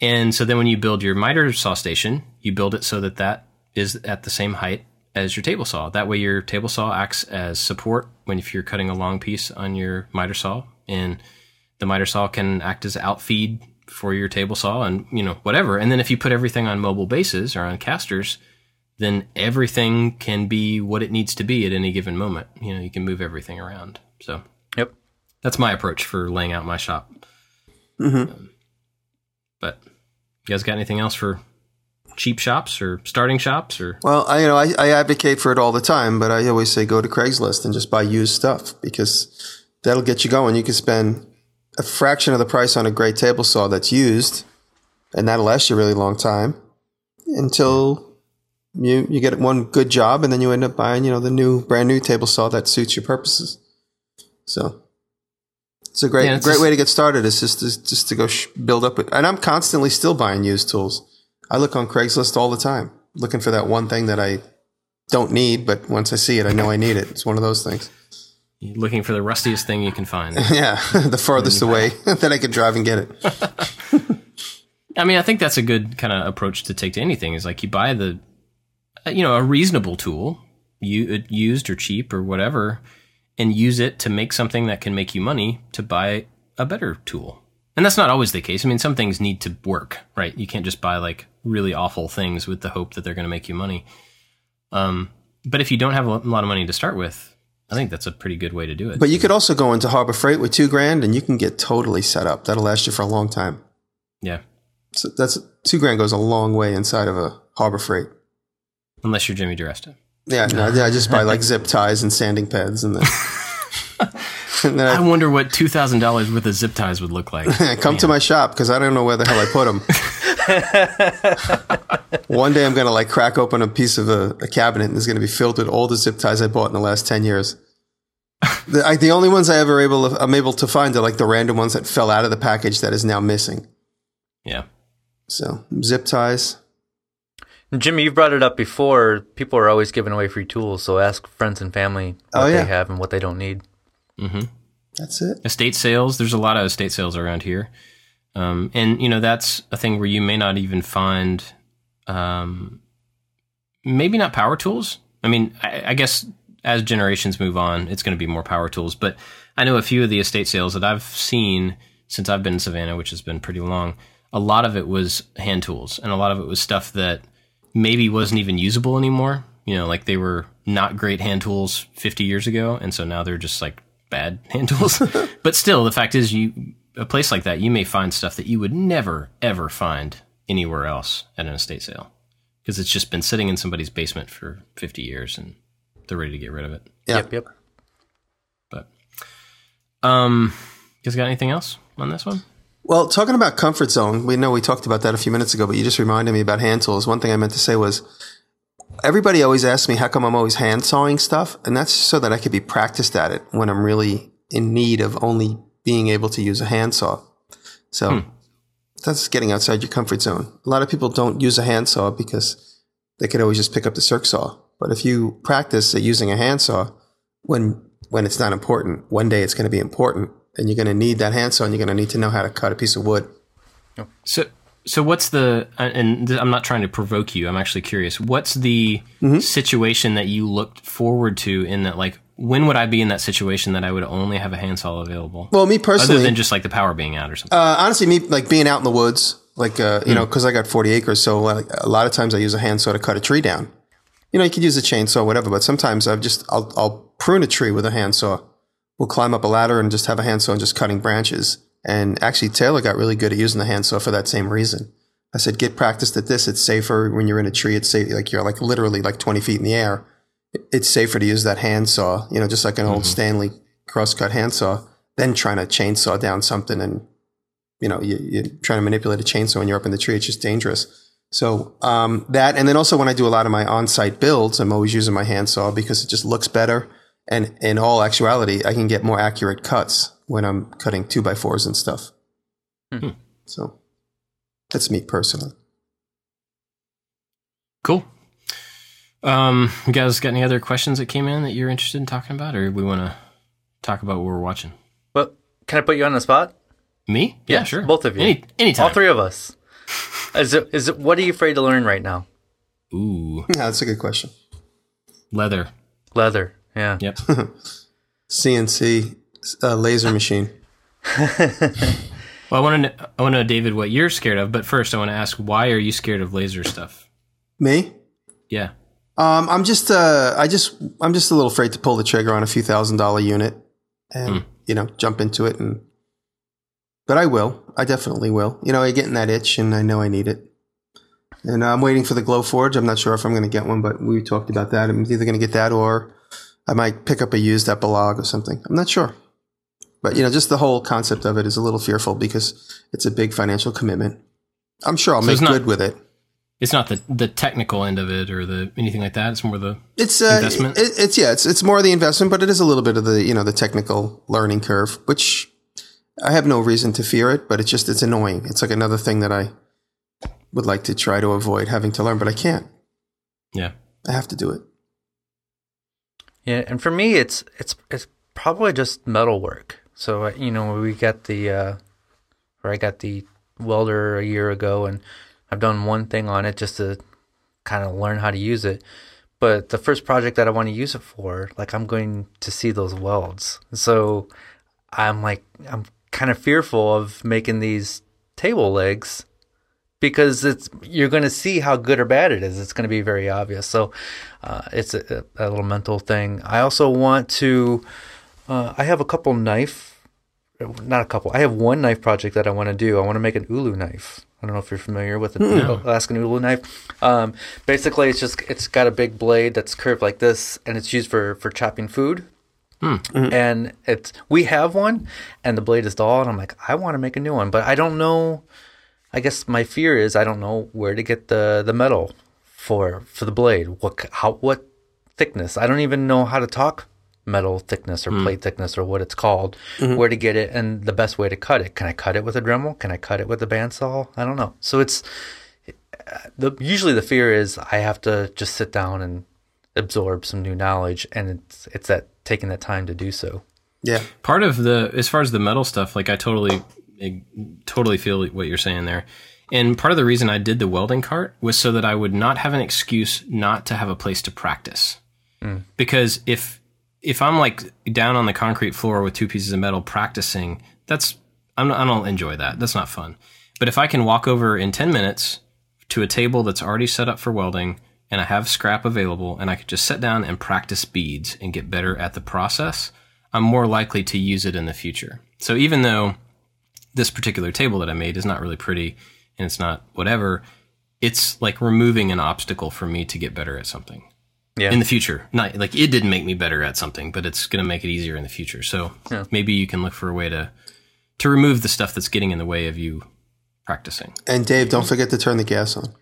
And so then when you build your miter saw station, you build it so that that is at the same height as your table saw. That way your table saw acts as support when if you're cutting a long piece on your miter saw and the miter saw can act as outfeed for your table saw and you know whatever. And then if you put everything on mobile bases or on casters, then everything can be what it needs to be at any given moment. You know, you can move everything around. So Yep. That's my approach for laying out my shop. Mm-hmm. Um, but you guys got anything else for cheap shops or starting shops or Well, I you know I, I advocate for it all the time, but I always say go to Craigslist and just buy used stuff because that'll get you going. You can spend a fraction of the price on a great table saw that's used, and that'll last you a really long time until you you get one good job, and then you end up buying you know the new brand new table saw that suits your purposes. So it's a great Yeah, it's great just- way to get started. Is just to, just to go sh- build up it, and I'm constantly still buying used tools. I look on Craigslist all the time, looking for that one thing that I don't need, but once I see it, I know I need it. It's one of those things. you're looking for the rustiest thing you can find? Yeah, the farthest away that I can drive and get it. I mean, I think that's a good kind of approach to take to anything. Is like you buy the, you know, a reasonable tool, you uh, used or cheap or whatever, and use it to make something that can make you money to buy a better tool. And that's not always the case. I mean, some things need to work, right? You can't just buy like really awful things with the hope that they're going to make you money. Um, but if you don't have a lot of money to start with, I think that's a pretty good way to do it. But you could also go into Harbor Freight with two grand, and you can get totally set up. That'll last you for a long time. yeah, So that's two grand goes a long way inside of a Harbor Freight. unless you're Jimmy DiResta. Yeah, no, yeah, I just buy like zip ties and sanding pads, and then, and then I I, wonder what two thousand dollars worth of zip ties would look like. come to my shop because I don't know where the hell I put them. One day I'm gonna like crack open a piece of a, a cabinet and it's gonna be filled with all the zip ties I bought in the last ten years. The, I, the only ones I ever able to, I'm able to find are like the random ones that fell out of the package that is now missing. Yeah. So zip ties. Jimmy, you've brought it up before. People are always giving away free tools, so ask friends and family what Oh, yeah. they have and what they don't need. That's it. estate sales. There's a lot of estate sales around here, um, and you know that's a thing where you may not even find, um, maybe not power tools. I mean, I, I guess as generations move on, it's going to be more power tools. But I know a few of the estate sales that I've seen since I've been in Savannah, which has been pretty long. A lot of it was hand tools, and a lot of it was stuff that maybe wasn't even usable anymore. You know, like they were not great hand tools 50 years ago, and so now they're just like bad hand tools. but still, the fact is, you a place like that, you may find stuff that you would never ever find anywhere else at an estate sale. because it's just been sitting in somebody's basement for 50 years and they're ready to get rid of it. Yeah. Yep, yep. But um, you guys got anything else on this one? Well, talking about comfort zone, we know we talked about that a few minutes ago, but you just reminded me about hand tools. One thing I meant to say was everybody always asks me how come I'm always hand sawing stuff, and that's so that I could be practiced at it when I'm really in need of only being able to use a handsaw. So hmm. that's getting outside your comfort zone. A lot of people don't use a handsaw because they could always just pick up the circ saw. But if you practice at using a handsaw when when it's not important, one day it's going to be important, and you're going to need that handsaw, and you're going to need to know how to cut a piece of wood. So, so what's the? And I'm not trying to provoke you. I'm actually curious. What's the situation that you looked forward to in that? Like, when would I be in that situation that I would only have a handsaw available, Well, me personally, other than just like the power being out or something? Uh, honestly, me like being out in the woods, like uh, you know, because I got forty acres, so like, a lot of times I use a handsaw to cut a tree down. You know, you could use a chainsaw, whatever, but sometimes I've just I'll, I'll prune a tree with a handsaw. We'll climb up a ladder and just have a handsaw and just cutting branches. And actually, Taylor got really good at using the handsaw for that same reason. I said, get practiced at this. It's safer when you're in a tree. It's safe, like you're like literally like 20 feet in the air. It's safer to use that handsaw, you know, just like an old Stanley crosscut handsaw, than trying to chainsaw down something and you know, you, you're trying to manipulate a chainsaw when you're up in the tree. It's just dangerous. So um, that, and then also when I do a lot of my on-site builds, I'm always using my handsaw because it just looks better. And in all actuality, I can get more accurate cuts when I'm cutting two by fours and stuff. Hmm. So that's me personally. Cool. Um, you guys got any other questions that came in that you're interested in talking about, or we want to talk about what we're watching? But can I put you on the spot? Me? Yeah, Yes, sure. both of you. Any anytime. All three of us. Is it, is it, what are you afraid to learn right now? Ooh, Yeah, that's a good question. leather. Leather. Yeah. Yep. CNC uh, laser machine. Well, I want to know, I want to know, David, what you're scared of. But first, I want to ask, why are you scared of laser stuff? Me? Yeah. Um, I'm just, uh, I just, I'm just a little afraid to pull the trigger on a few thousand dollar unit and, you know, jump into it. And, but I will. I definitely will. You know, I get in that itch and I know I need it. And I'm waiting for the Glowforge. I'm not sure if I'm going to get one, but we talked about that. I'm either going to get that or I might pick up a used Epilogue or something. I'm not sure. But, you know, just the whole concept of it is a little fearful because it's a big financial commitment. I'm sure I'll So make not- good with it. It's not the the technical end of it or the anything like that. It's more the It's uh, Investment? It, it's yeah, it's it's more the investment, but it is a little bit of the you know the technical learning curve, which I have no reason to fear it, but it's just it's annoying. It's like another thing that I would like to try to avoid having to learn, but I can't. yeah. I have to do it. Yeah, and for me, it's it's it's probably just metal work. So uh, you know, we got the, uh, or I got the welder a year ago, and I've done one thing on it just to kind of learn how to use it. But the first project that I want to use it for, like I'm going to see those welds. So I'm like, I'm kind of fearful of making these table legs because it's you're going to see how good or bad it is. It's going to be very obvious. So uh, it's a, a little mental thing. I also want to. Uh, I have a couple knife, not a couple. I have one knife project that I want to do. I want to make an ulu knife. I don't know if you're familiar with an Alaskan ulu knife. Um, basically, it's just it's got a big blade that's curved like this, and it's used for for chopping food. And it's we have one, and the blade is dull, and I'm like, I want to make a new one, but I don't know. I guess my fear is I don't know where to get the the metal for for the blade. What how what thickness? I don't even know how to talk metal thickness or hmm. plate thickness or what it's called. Mm-hmm. Where to get it and the best way to cut it? Can I cut it with a Dremel? Can I cut it with a bandsaw? I don't know. So it's the usually the fear is I have to just sit down and absorb some new knowledge, and it's it's that taking that time to do so. Yeah. part of the as far as the metal stuff like i totally I totally feel what you're saying there. And part of the reason i did the welding cart was so that i would not have an excuse not to have a place to practice. Hmm. Because if if i'm like down on the concrete floor with two pieces of metal practicing that's I'm, i don't enjoy that. That's not fun. But if i can walk over in 10 minutes to a table that's already set up for welding and i have scrap available and i could just sit down and practice beads and get better at the process I'm more likely to use it in the future. So even though this particular table that I made is not really pretty and it's not whatever, it's like removing an obstacle for me to get better at something Yeah. in the future. Not like it didn't make me better at something, but it's going to make it easier in the future. So Yeah. maybe you can look for a way to to remove the stuff that's getting in the way of you practicing. And Dave, don't forget to turn the gas on.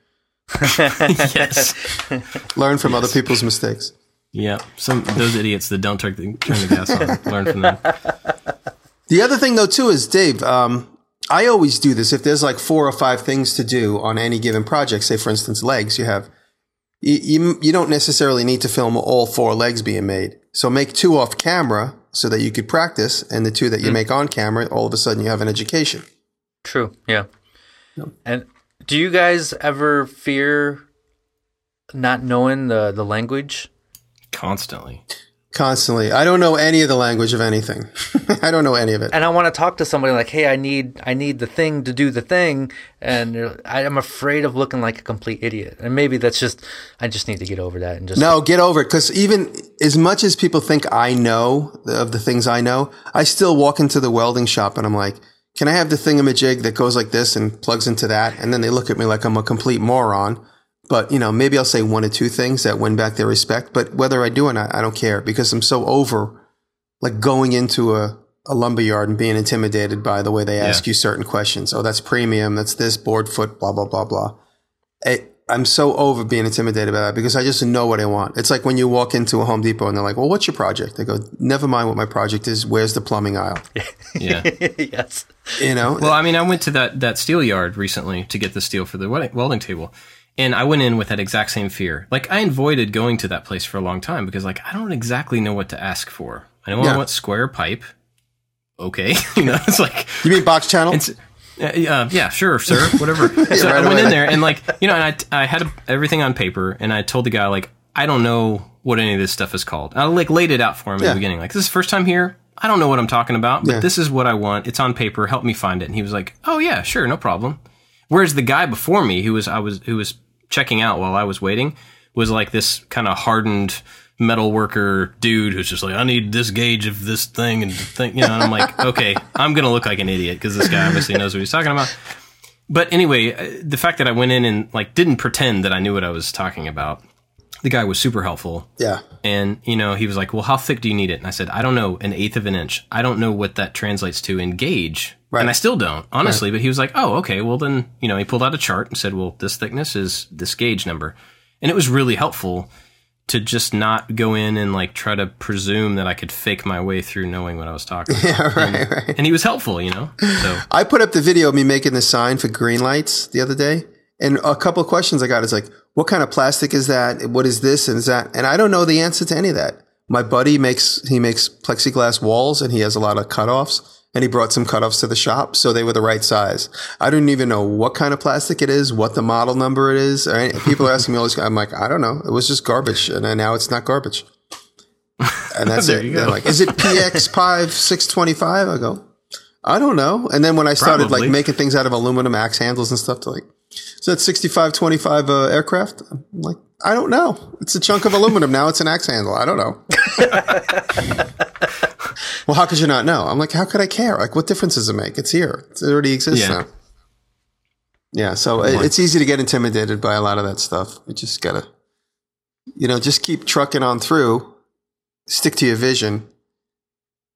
yes. Learn from other people's mistakes. Yeah. Some those idiots that don't turn the, turn the gas on. Learn from them. The other thing though too is Dave, um, I always do this. If there's like four or five things to do on any given project, say for instance legs, you have you, you, you don't necessarily need to film all four legs being made. So make two off camera so that you could practice, and the two that you make on camera, all of a sudden you have an education. True. Yeah. And do you guys ever fear not knowing the the language? Constantly. Constantly. I don't know any of the language of anything. I don't know any of it. and I want to talk to somebody like, "Hey, I need I need the thing to do the thing," and I am afraid of looking like a complete idiot. And maybe that's just I just need to get over that and just No, get over it. Because even as much as people think I know of the things I know, I still walk into the welding shop and I'm like, can I have the thingamajig that goes like this and plugs into that? And then they look at me like I'm a complete moron. But, you know, maybe I'll say one or two things that win back their respect. But whether I do or not, I don't care because I'm so over like going into a, a lumber yard and being intimidated by the way they ask Yeah. you certain questions. Oh, that's premium. That's this board foot, blah, blah, blah, blah. I, I'm so over being intimidated by that because I just know what I want. It's like when you walk into a Home Depot and they're like, well, what's your project? I go, never mind what my project is. Where's the plumbing aisle? Yeah. yes. You know? Well, I mean, I went to that that steel yard recently to get the steel for the welding, welding table, and I went in with that exact same fear. Like I avoided going to that place for a long time because, like, I don't exactly know what to ask for. I know Yeah. I want square pipe. Okay, you know, it's like you mean box channel? it's. Uh, yeah, yeah, sure, sir, whatever. so right I went away. in there and like, you know, and I, I had everything on paper and I told the guy like, I don't know what any of this stuff is called. I like laid it out for him at Yeah. the beginning. Like, this is the first time here. I don't know what I'm talking about, but Yeah. this is what I want. It's on paper. Help me find it. And he was like, Oh yeah, sure, no problem. Whereas the guy before me, who was I was who was checking out while I was waiting, was like this kind of hardened metal worker dude who's just like, I need this gauge of this thing and thing, you know. And I'm like, okay, I'm gonna look like an idiot because this guy obviously knows what he's talking about. But anyway, uh, the fact that I went in and like didn't pretend that I knew what I was talking about, the guy was super helpful. yeah. And, you know, he was like, well, how thick do you need it? And I said, I don't know, an eighth of an inch. I don't know what that translates to in gauge. Right. And I still don't, honestly. But he was like, oh, okay. Well, then, you know, he pulled out a chart and said, well, this thickness is this gauge number. And it was really helpful to just not go in and like try to presume that I could fake my way through knowing what I was talking about. Yeah, right, right. And he was helpful, you know? So, I put up the video of me making the sign for green lights the other day. And a couple of questions I got is like, what kind of plastic is that? What is this and is that? And I don't know the answer to any of that. My buddy makes, he makes plexiglass walls and he has a lot of cutoffs and he brought some cutoffs to the shop. So they were the right size. I don't even know what kind of plastic it is, what the model number it is. People are asking me all this. I'm like, I don't know. It was just garbage. And now it's not garbage. And that's it. They're like, is it PX five six twenty five? I go, I don't know. And then when I started Probably. like making things out of aluminum axe handles and stuff, to like, so that's 6525 uh, aircraft. I'm like, I don't know. It's a chunk of aluminum. Now it's an axe handle. I don't know. well, how could you not know? I'm like, how could I care? Like, what difference does it make? It's here. It already exists Yeah. now. Yeah. So it, it's easy to get intimidated by a lot of that stuff. You just gotta, you know, just keep trucking on through, stick to your vision,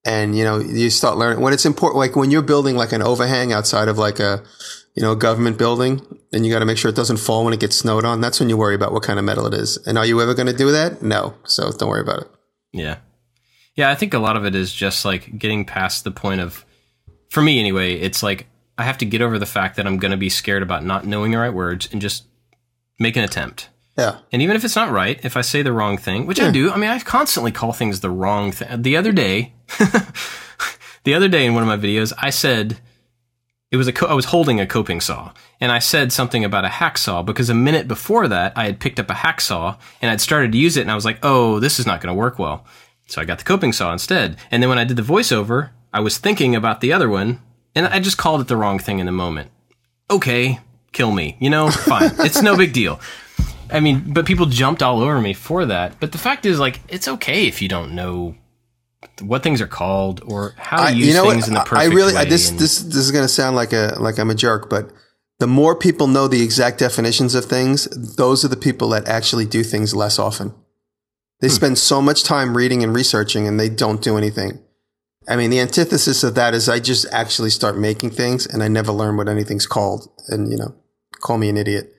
and you know you start learning when it's important like when you're building like an overhang outside of like a you know government building and you got to make sure it doesn't fall when it gets snowed on that's when you worry about what kind of metal it is and are you ever going to do that no so don't worry about it Yeah. Yeah, I think a lot of it is just like getting past the point of, for me anyway, it's like I have to get over the fact that I'm going to be scared about not knowing the right words and just make an attempt. yeah And even if it's not right, if I say the wrong thing, which I do, I mean, I constantly call things the wrong thing. The other day, the other day in one of my videos, I said, it was a, co- I was holding a coping saw and I said something about a hacksaw because a minute before that, I had picked up a hacksaw and I'd started to use it and I was like, oh, this is not going to work well. So I got the coping saw instead. And then when I did the voiceover, I was thinking about the other one and I just called it the wrong thing in the moment. Okay, kill me. You know, fine. it's no big deal. I mean, but people jumped all over me for that. But the fact is, like, it's okay if you don't know what things are called or how to I, use you know things what in the perfect I really way. I, this and- this this is going to sound like a like I'm a jerk but the more people know the exact definitions of things, those are the people that actually do things less often. They hmm. spend so much time reading and researching and they don't do anything. I mean, the antithesis of that is I just actually start making things and I never learn what anything's called. And, you know, call me an idiot.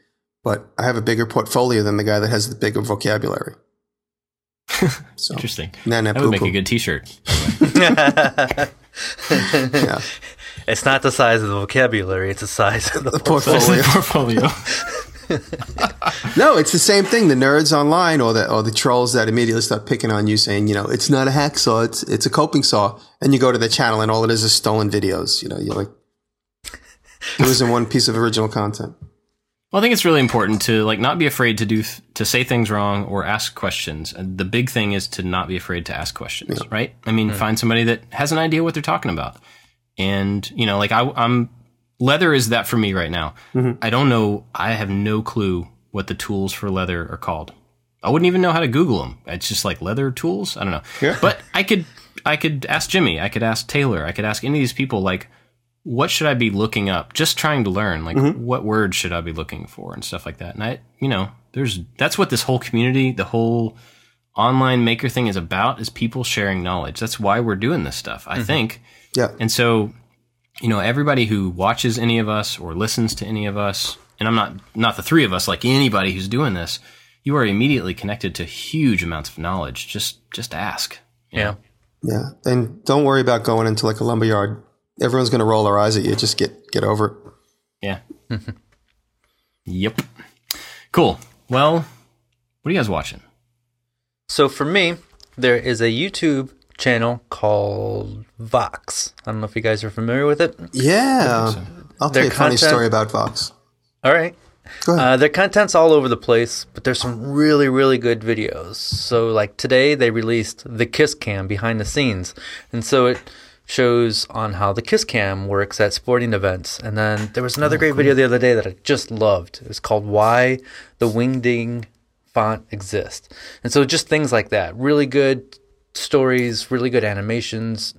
But I have a bigger portfolio than the guy that has the bigger vocabulary. So, Interesting. Nah, nah, that would make a good T-shirt. yeah, It's not the size of the vocabulary; it's the size of the portfolio. portfolio. No, it's the same thing. The nerds online or the or the trolls that immediately start picking on you, saying, you know, it's not a hacksaw, it's it's a coping saw, and you go to the channel and all it is is stolen videos. You know, you're like, there isn't one piece of original content. Well, I think it's really important to like not be afraid to do to say things wrong or ask questions. And the big thing is to not be afraid to ask questions, right? I mean, hmm. find somebody that has an idea what they're talking about. And you know, like I, I'm leather is that for me right now. Mm-hmm. I don't know. I have no clue what the tools for leather are called. I wouldn't even know how to Google them. It's just like leather tools. I don't know. Yeah. But I could I could ask Jimmy. I could ask Taylor. I could ask any of these people like what should I be looking up? Just trying to learn, like mm-hmm. what words should I be looking for and stuff like that. And I, you know, there's that's what this whole community, the whole online maker thing is about is people sharing knowledge. That's why we're doing this stuff, I mm-hmm. think. Yeah, And so, you know, everybody who watches any of us or listens to any of us, and I'm not not the three of us, like anybody who's doing this, you are immediately connected to huge amounts of knowledge. Just just ask. Yeah. yeah, and don't worry about going into like a lumberyard. Everyone's going to roll their eyes at you. Just get get over it. Yeah. yep. Cool. Well, what are you guys watching? So for me, there is a YouTube channel called Vox. I don't know if you guys are familiar with it. Yeah, I'll tell Their you a funny story about Vox. All right. Go ahead. Uh, their content's all over the place, but there's some really, really good videos. So, like today, they released the Kiss Cam behind the scenes, and so it shows on how the Kiss Cam works at sporting events. And then there was another great video the other day that I just loved. It's called "Why the Wingding Font Exists," and so just things like that. Really good stories, really good animations.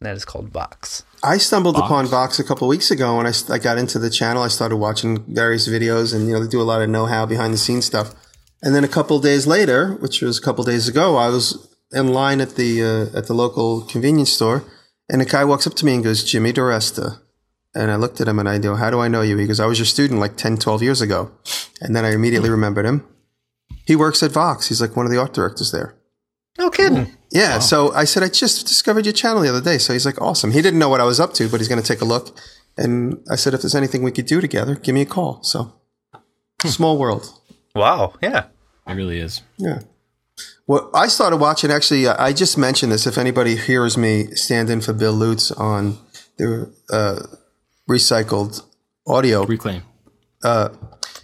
That is called Vox. I stumbled upon Vox a couple weeks ago when I, I got into the channel. I started watching various videos and, you know, they do a lot of know how behind the scenes stuff. And then a couple days later, which was a couple days ago, I was in line at the, uh, at the local convenience store and a guy walks up to me and goes, Jimmy DiResta. And I looked at him and I go, how do I know you? He goes, I was your student like 10, 12 years ago. And then I immediately remembered him. He works at Vox. He's like one of the art directors there. No kidding. Yeah. So I said, I just discovered your channel the other day. So he's like, awesome. He didn't know what I was up to, but he's going to take a look. And I said, if there's anything we could do together, give me a call. So small world. Wow. Yeah. It really is. Yeah. Well, I started watching actually, uh, I just mentioned this. If anybody hears me stand in for Bill Lutz on the uh, recycled audio, Reclaim.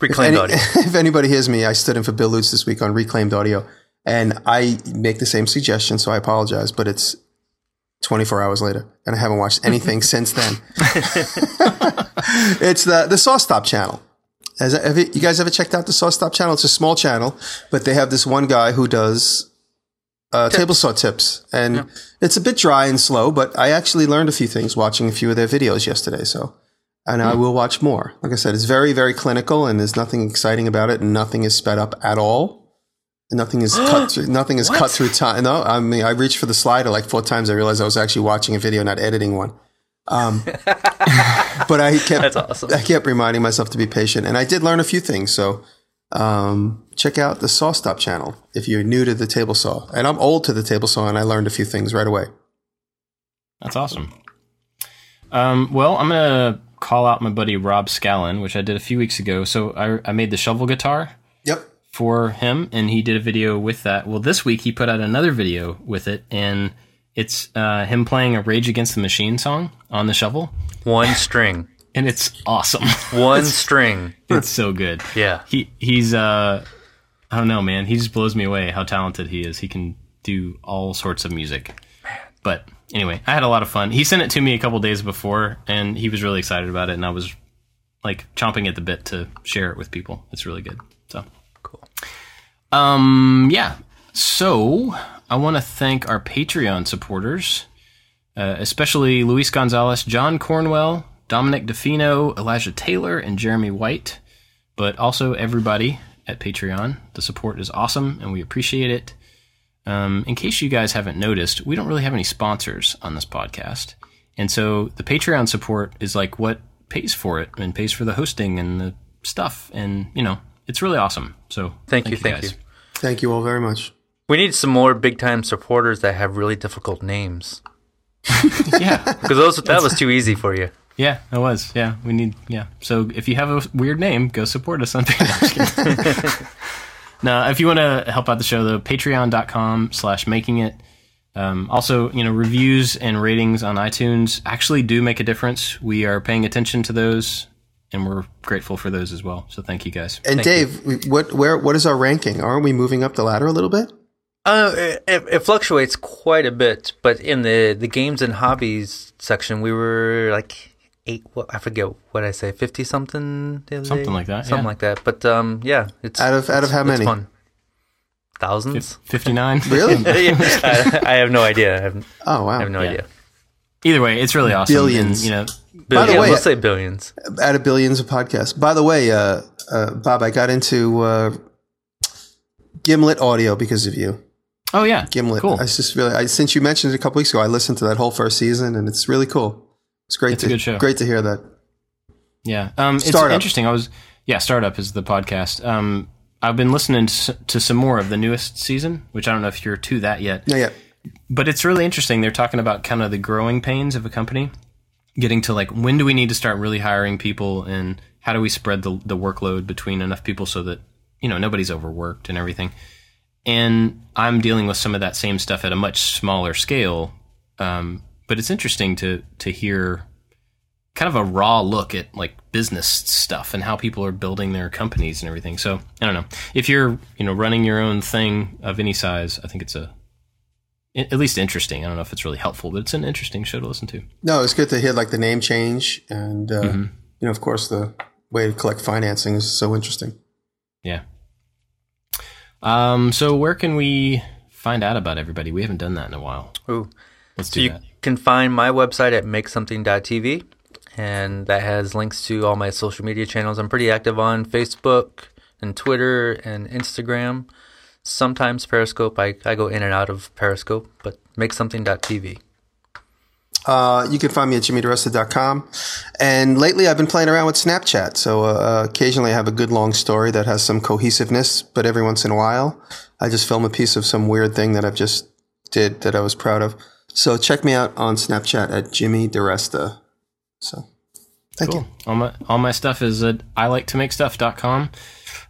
Reclaimed any- audio. if anybody hears me, I stood in for Bill Lutz this week on reclaimed audio, and I make the same suggestion, so I apologize, but it's 24 hours later, and I haven't watched anything since then. it's the the SawStop channel. Has, have you, you guys ever checked out the SawStop channel? It's a small channel, but they have this one guy who does uh, table saw tips, and it's a bit dry and slow. But I actually learned a few things watching a few of their videos yesterday. So, and I will watch more. Like I said, it's very very clinical, and there's nothing exciting about it, and nothing is sped up at all. And Nothing is cut. Through, nothing is cut through time. No, I mean I reached for the slider like four times. I realized I was actually watching a video, not editing one. Um, but I kept That's awesome. I kept reminding myself to be patient, and I did learn a few things. So um, check out the SawStop channel if you're new to the table saw. And I'm old to the table saw, and I learned a few things right away. That's awesome. Um, well, I'm gonna call out my buddy Rob Scallon, which I did a few weeks ago. So I, I made the shovel guitar Yep. For him, and he did a video with that. Well, this week he put out another video with it, and it's uh, him playing a Rage Against the Machine song on the shovel, One string. and it's awesome. One string. it's so good. Yeah. He he's uh, I don't know, man. He just blows me away how talented he is. He can do all sorts of music. But anyway, I had a lot of fun. He sent it to me a couple days before, and he was really excited about it, and I was like chomping at the bit to share it with people. It's really good. Cool. um, yeah. So I want to thank our Patreon supporters, uh, especially Luis Gonzalez, John Cornwell, Dominic DeFino, Elijah Taylor, and Jeremy White, but also everybody at Patreon. The support is awesome, and we appreciate it. Um, in case you guys haven't noticed, we don't really have any sponsors on this podcast. And so the Patreon support is like what pays for it and pays for the hosting and the stuff. And, you know, it's really awesome. So Thank you, thank guys. you. Thank you all very much. We need some more big time supporters that have really difficult names. Yeah. Because those that was too easy for you. Yeah, it was. Yeah, we need. Yeah. So if you have a weird name, go support us on Patreon. now, if you want to help out the show, though, patreon.com slash making it. Um, also, you know, reviews and ratings on iTunes actually do make a difference. We are paying attention to those, and we're grateful for those as well. So thank you guys. And Thank. Dave, we- what where what is our ranking? Aren't we moving up the ladder a little bit? Uh, it, it fluctuates quite a bit, but in the the games and hobbies section, we were like eight. What I forget what I say, fifty something, Something day? like that, something yeah. like that. But um, yeah, it's Out of- out of how many? Fun. Thousands. 59. Really? I, I have no idea. I have, Oh wow! I have no Yeah. idea. Either way, it's really awesome. Billions. And, you know, By the Billions. way- let's say billions. Out of billions of podcasts. By the way, uh, uh, Bob, I got into uh, Gimlet audio because of you. oh, yeah. Gimlet. Cool. I just really, I, since you mentioned it a couple weeks ago, I listened to that whole first season, and it's really cool. It's great. It's a to, good show. Great to hear that. Yeah, um, it's interesting. I was yeah, startup is the podcast. Um, I've been listening to, to some more of the newest season, which I don't know if you're to that yet, Yeah, yeah. but it's really interesting. They're talking about kind of the growing pains of a company, getting to like when do we need to start really hiring people, and how do we spread the the workload between enough people so that you know nobody's overworked and everything. And I'm dealing with some of that same stuff at a much smaller scale, um, but it's interesting to to hear kind of a raw look at like business stuff and how people are building their companies and everything. So I don't know if you're you know running your own thing of any size. I think it's a at least interesting. I don't know if it's really helpful, but it's an interesting show to listen to. No, it's good to hear like the name change, and uh, Mm-hmm. you know, of course, the way to collect financing is so interesting. Yeah. Um. So where can we find out about everybody? We haven't done that in a while. Ooh. Let's So do you that. can find my website at makesomething.tv, and that has links to all my social media channels. I'm pretty active on Facebook and Twitter and Instagram. Sometimes Periscope. I, I go in and out of Periscope, but makesomething.tv. Uh, you can find me at jimmydiresta.com. And lately I've been playing around with Snapchat. So uh, occasionally I have a good long story that has some cohesiveness, but every once in a while I just film a piece of some weird thing that I've just did that I was proud of. So check me out on Snapchat at Jimmy DiResta. So thank you. All my all my stuff is at I like to make stuff.com.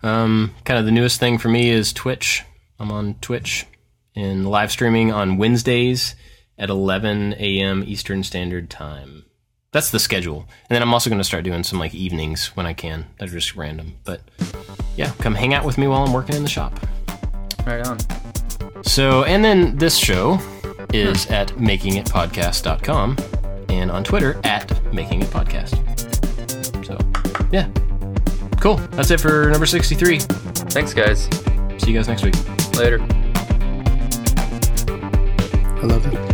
Um, kind of the newest thing for me is Twitch. I'm on Twitch and live streaming on Wednesdays at 11 a.m. Eastern Standard Time. That's the schedule. And then I'm also going to start doing some like evenings when I can. That's just random. But yeah, come hang out with me while I'm working in the shop. Right on. So, and then this show is at makingitpodcast.com and on Twitter at makingitpodcast. So, yeah. Cool. That's it for number 63. Thanks, guys. See you guys next week. Later. I love it.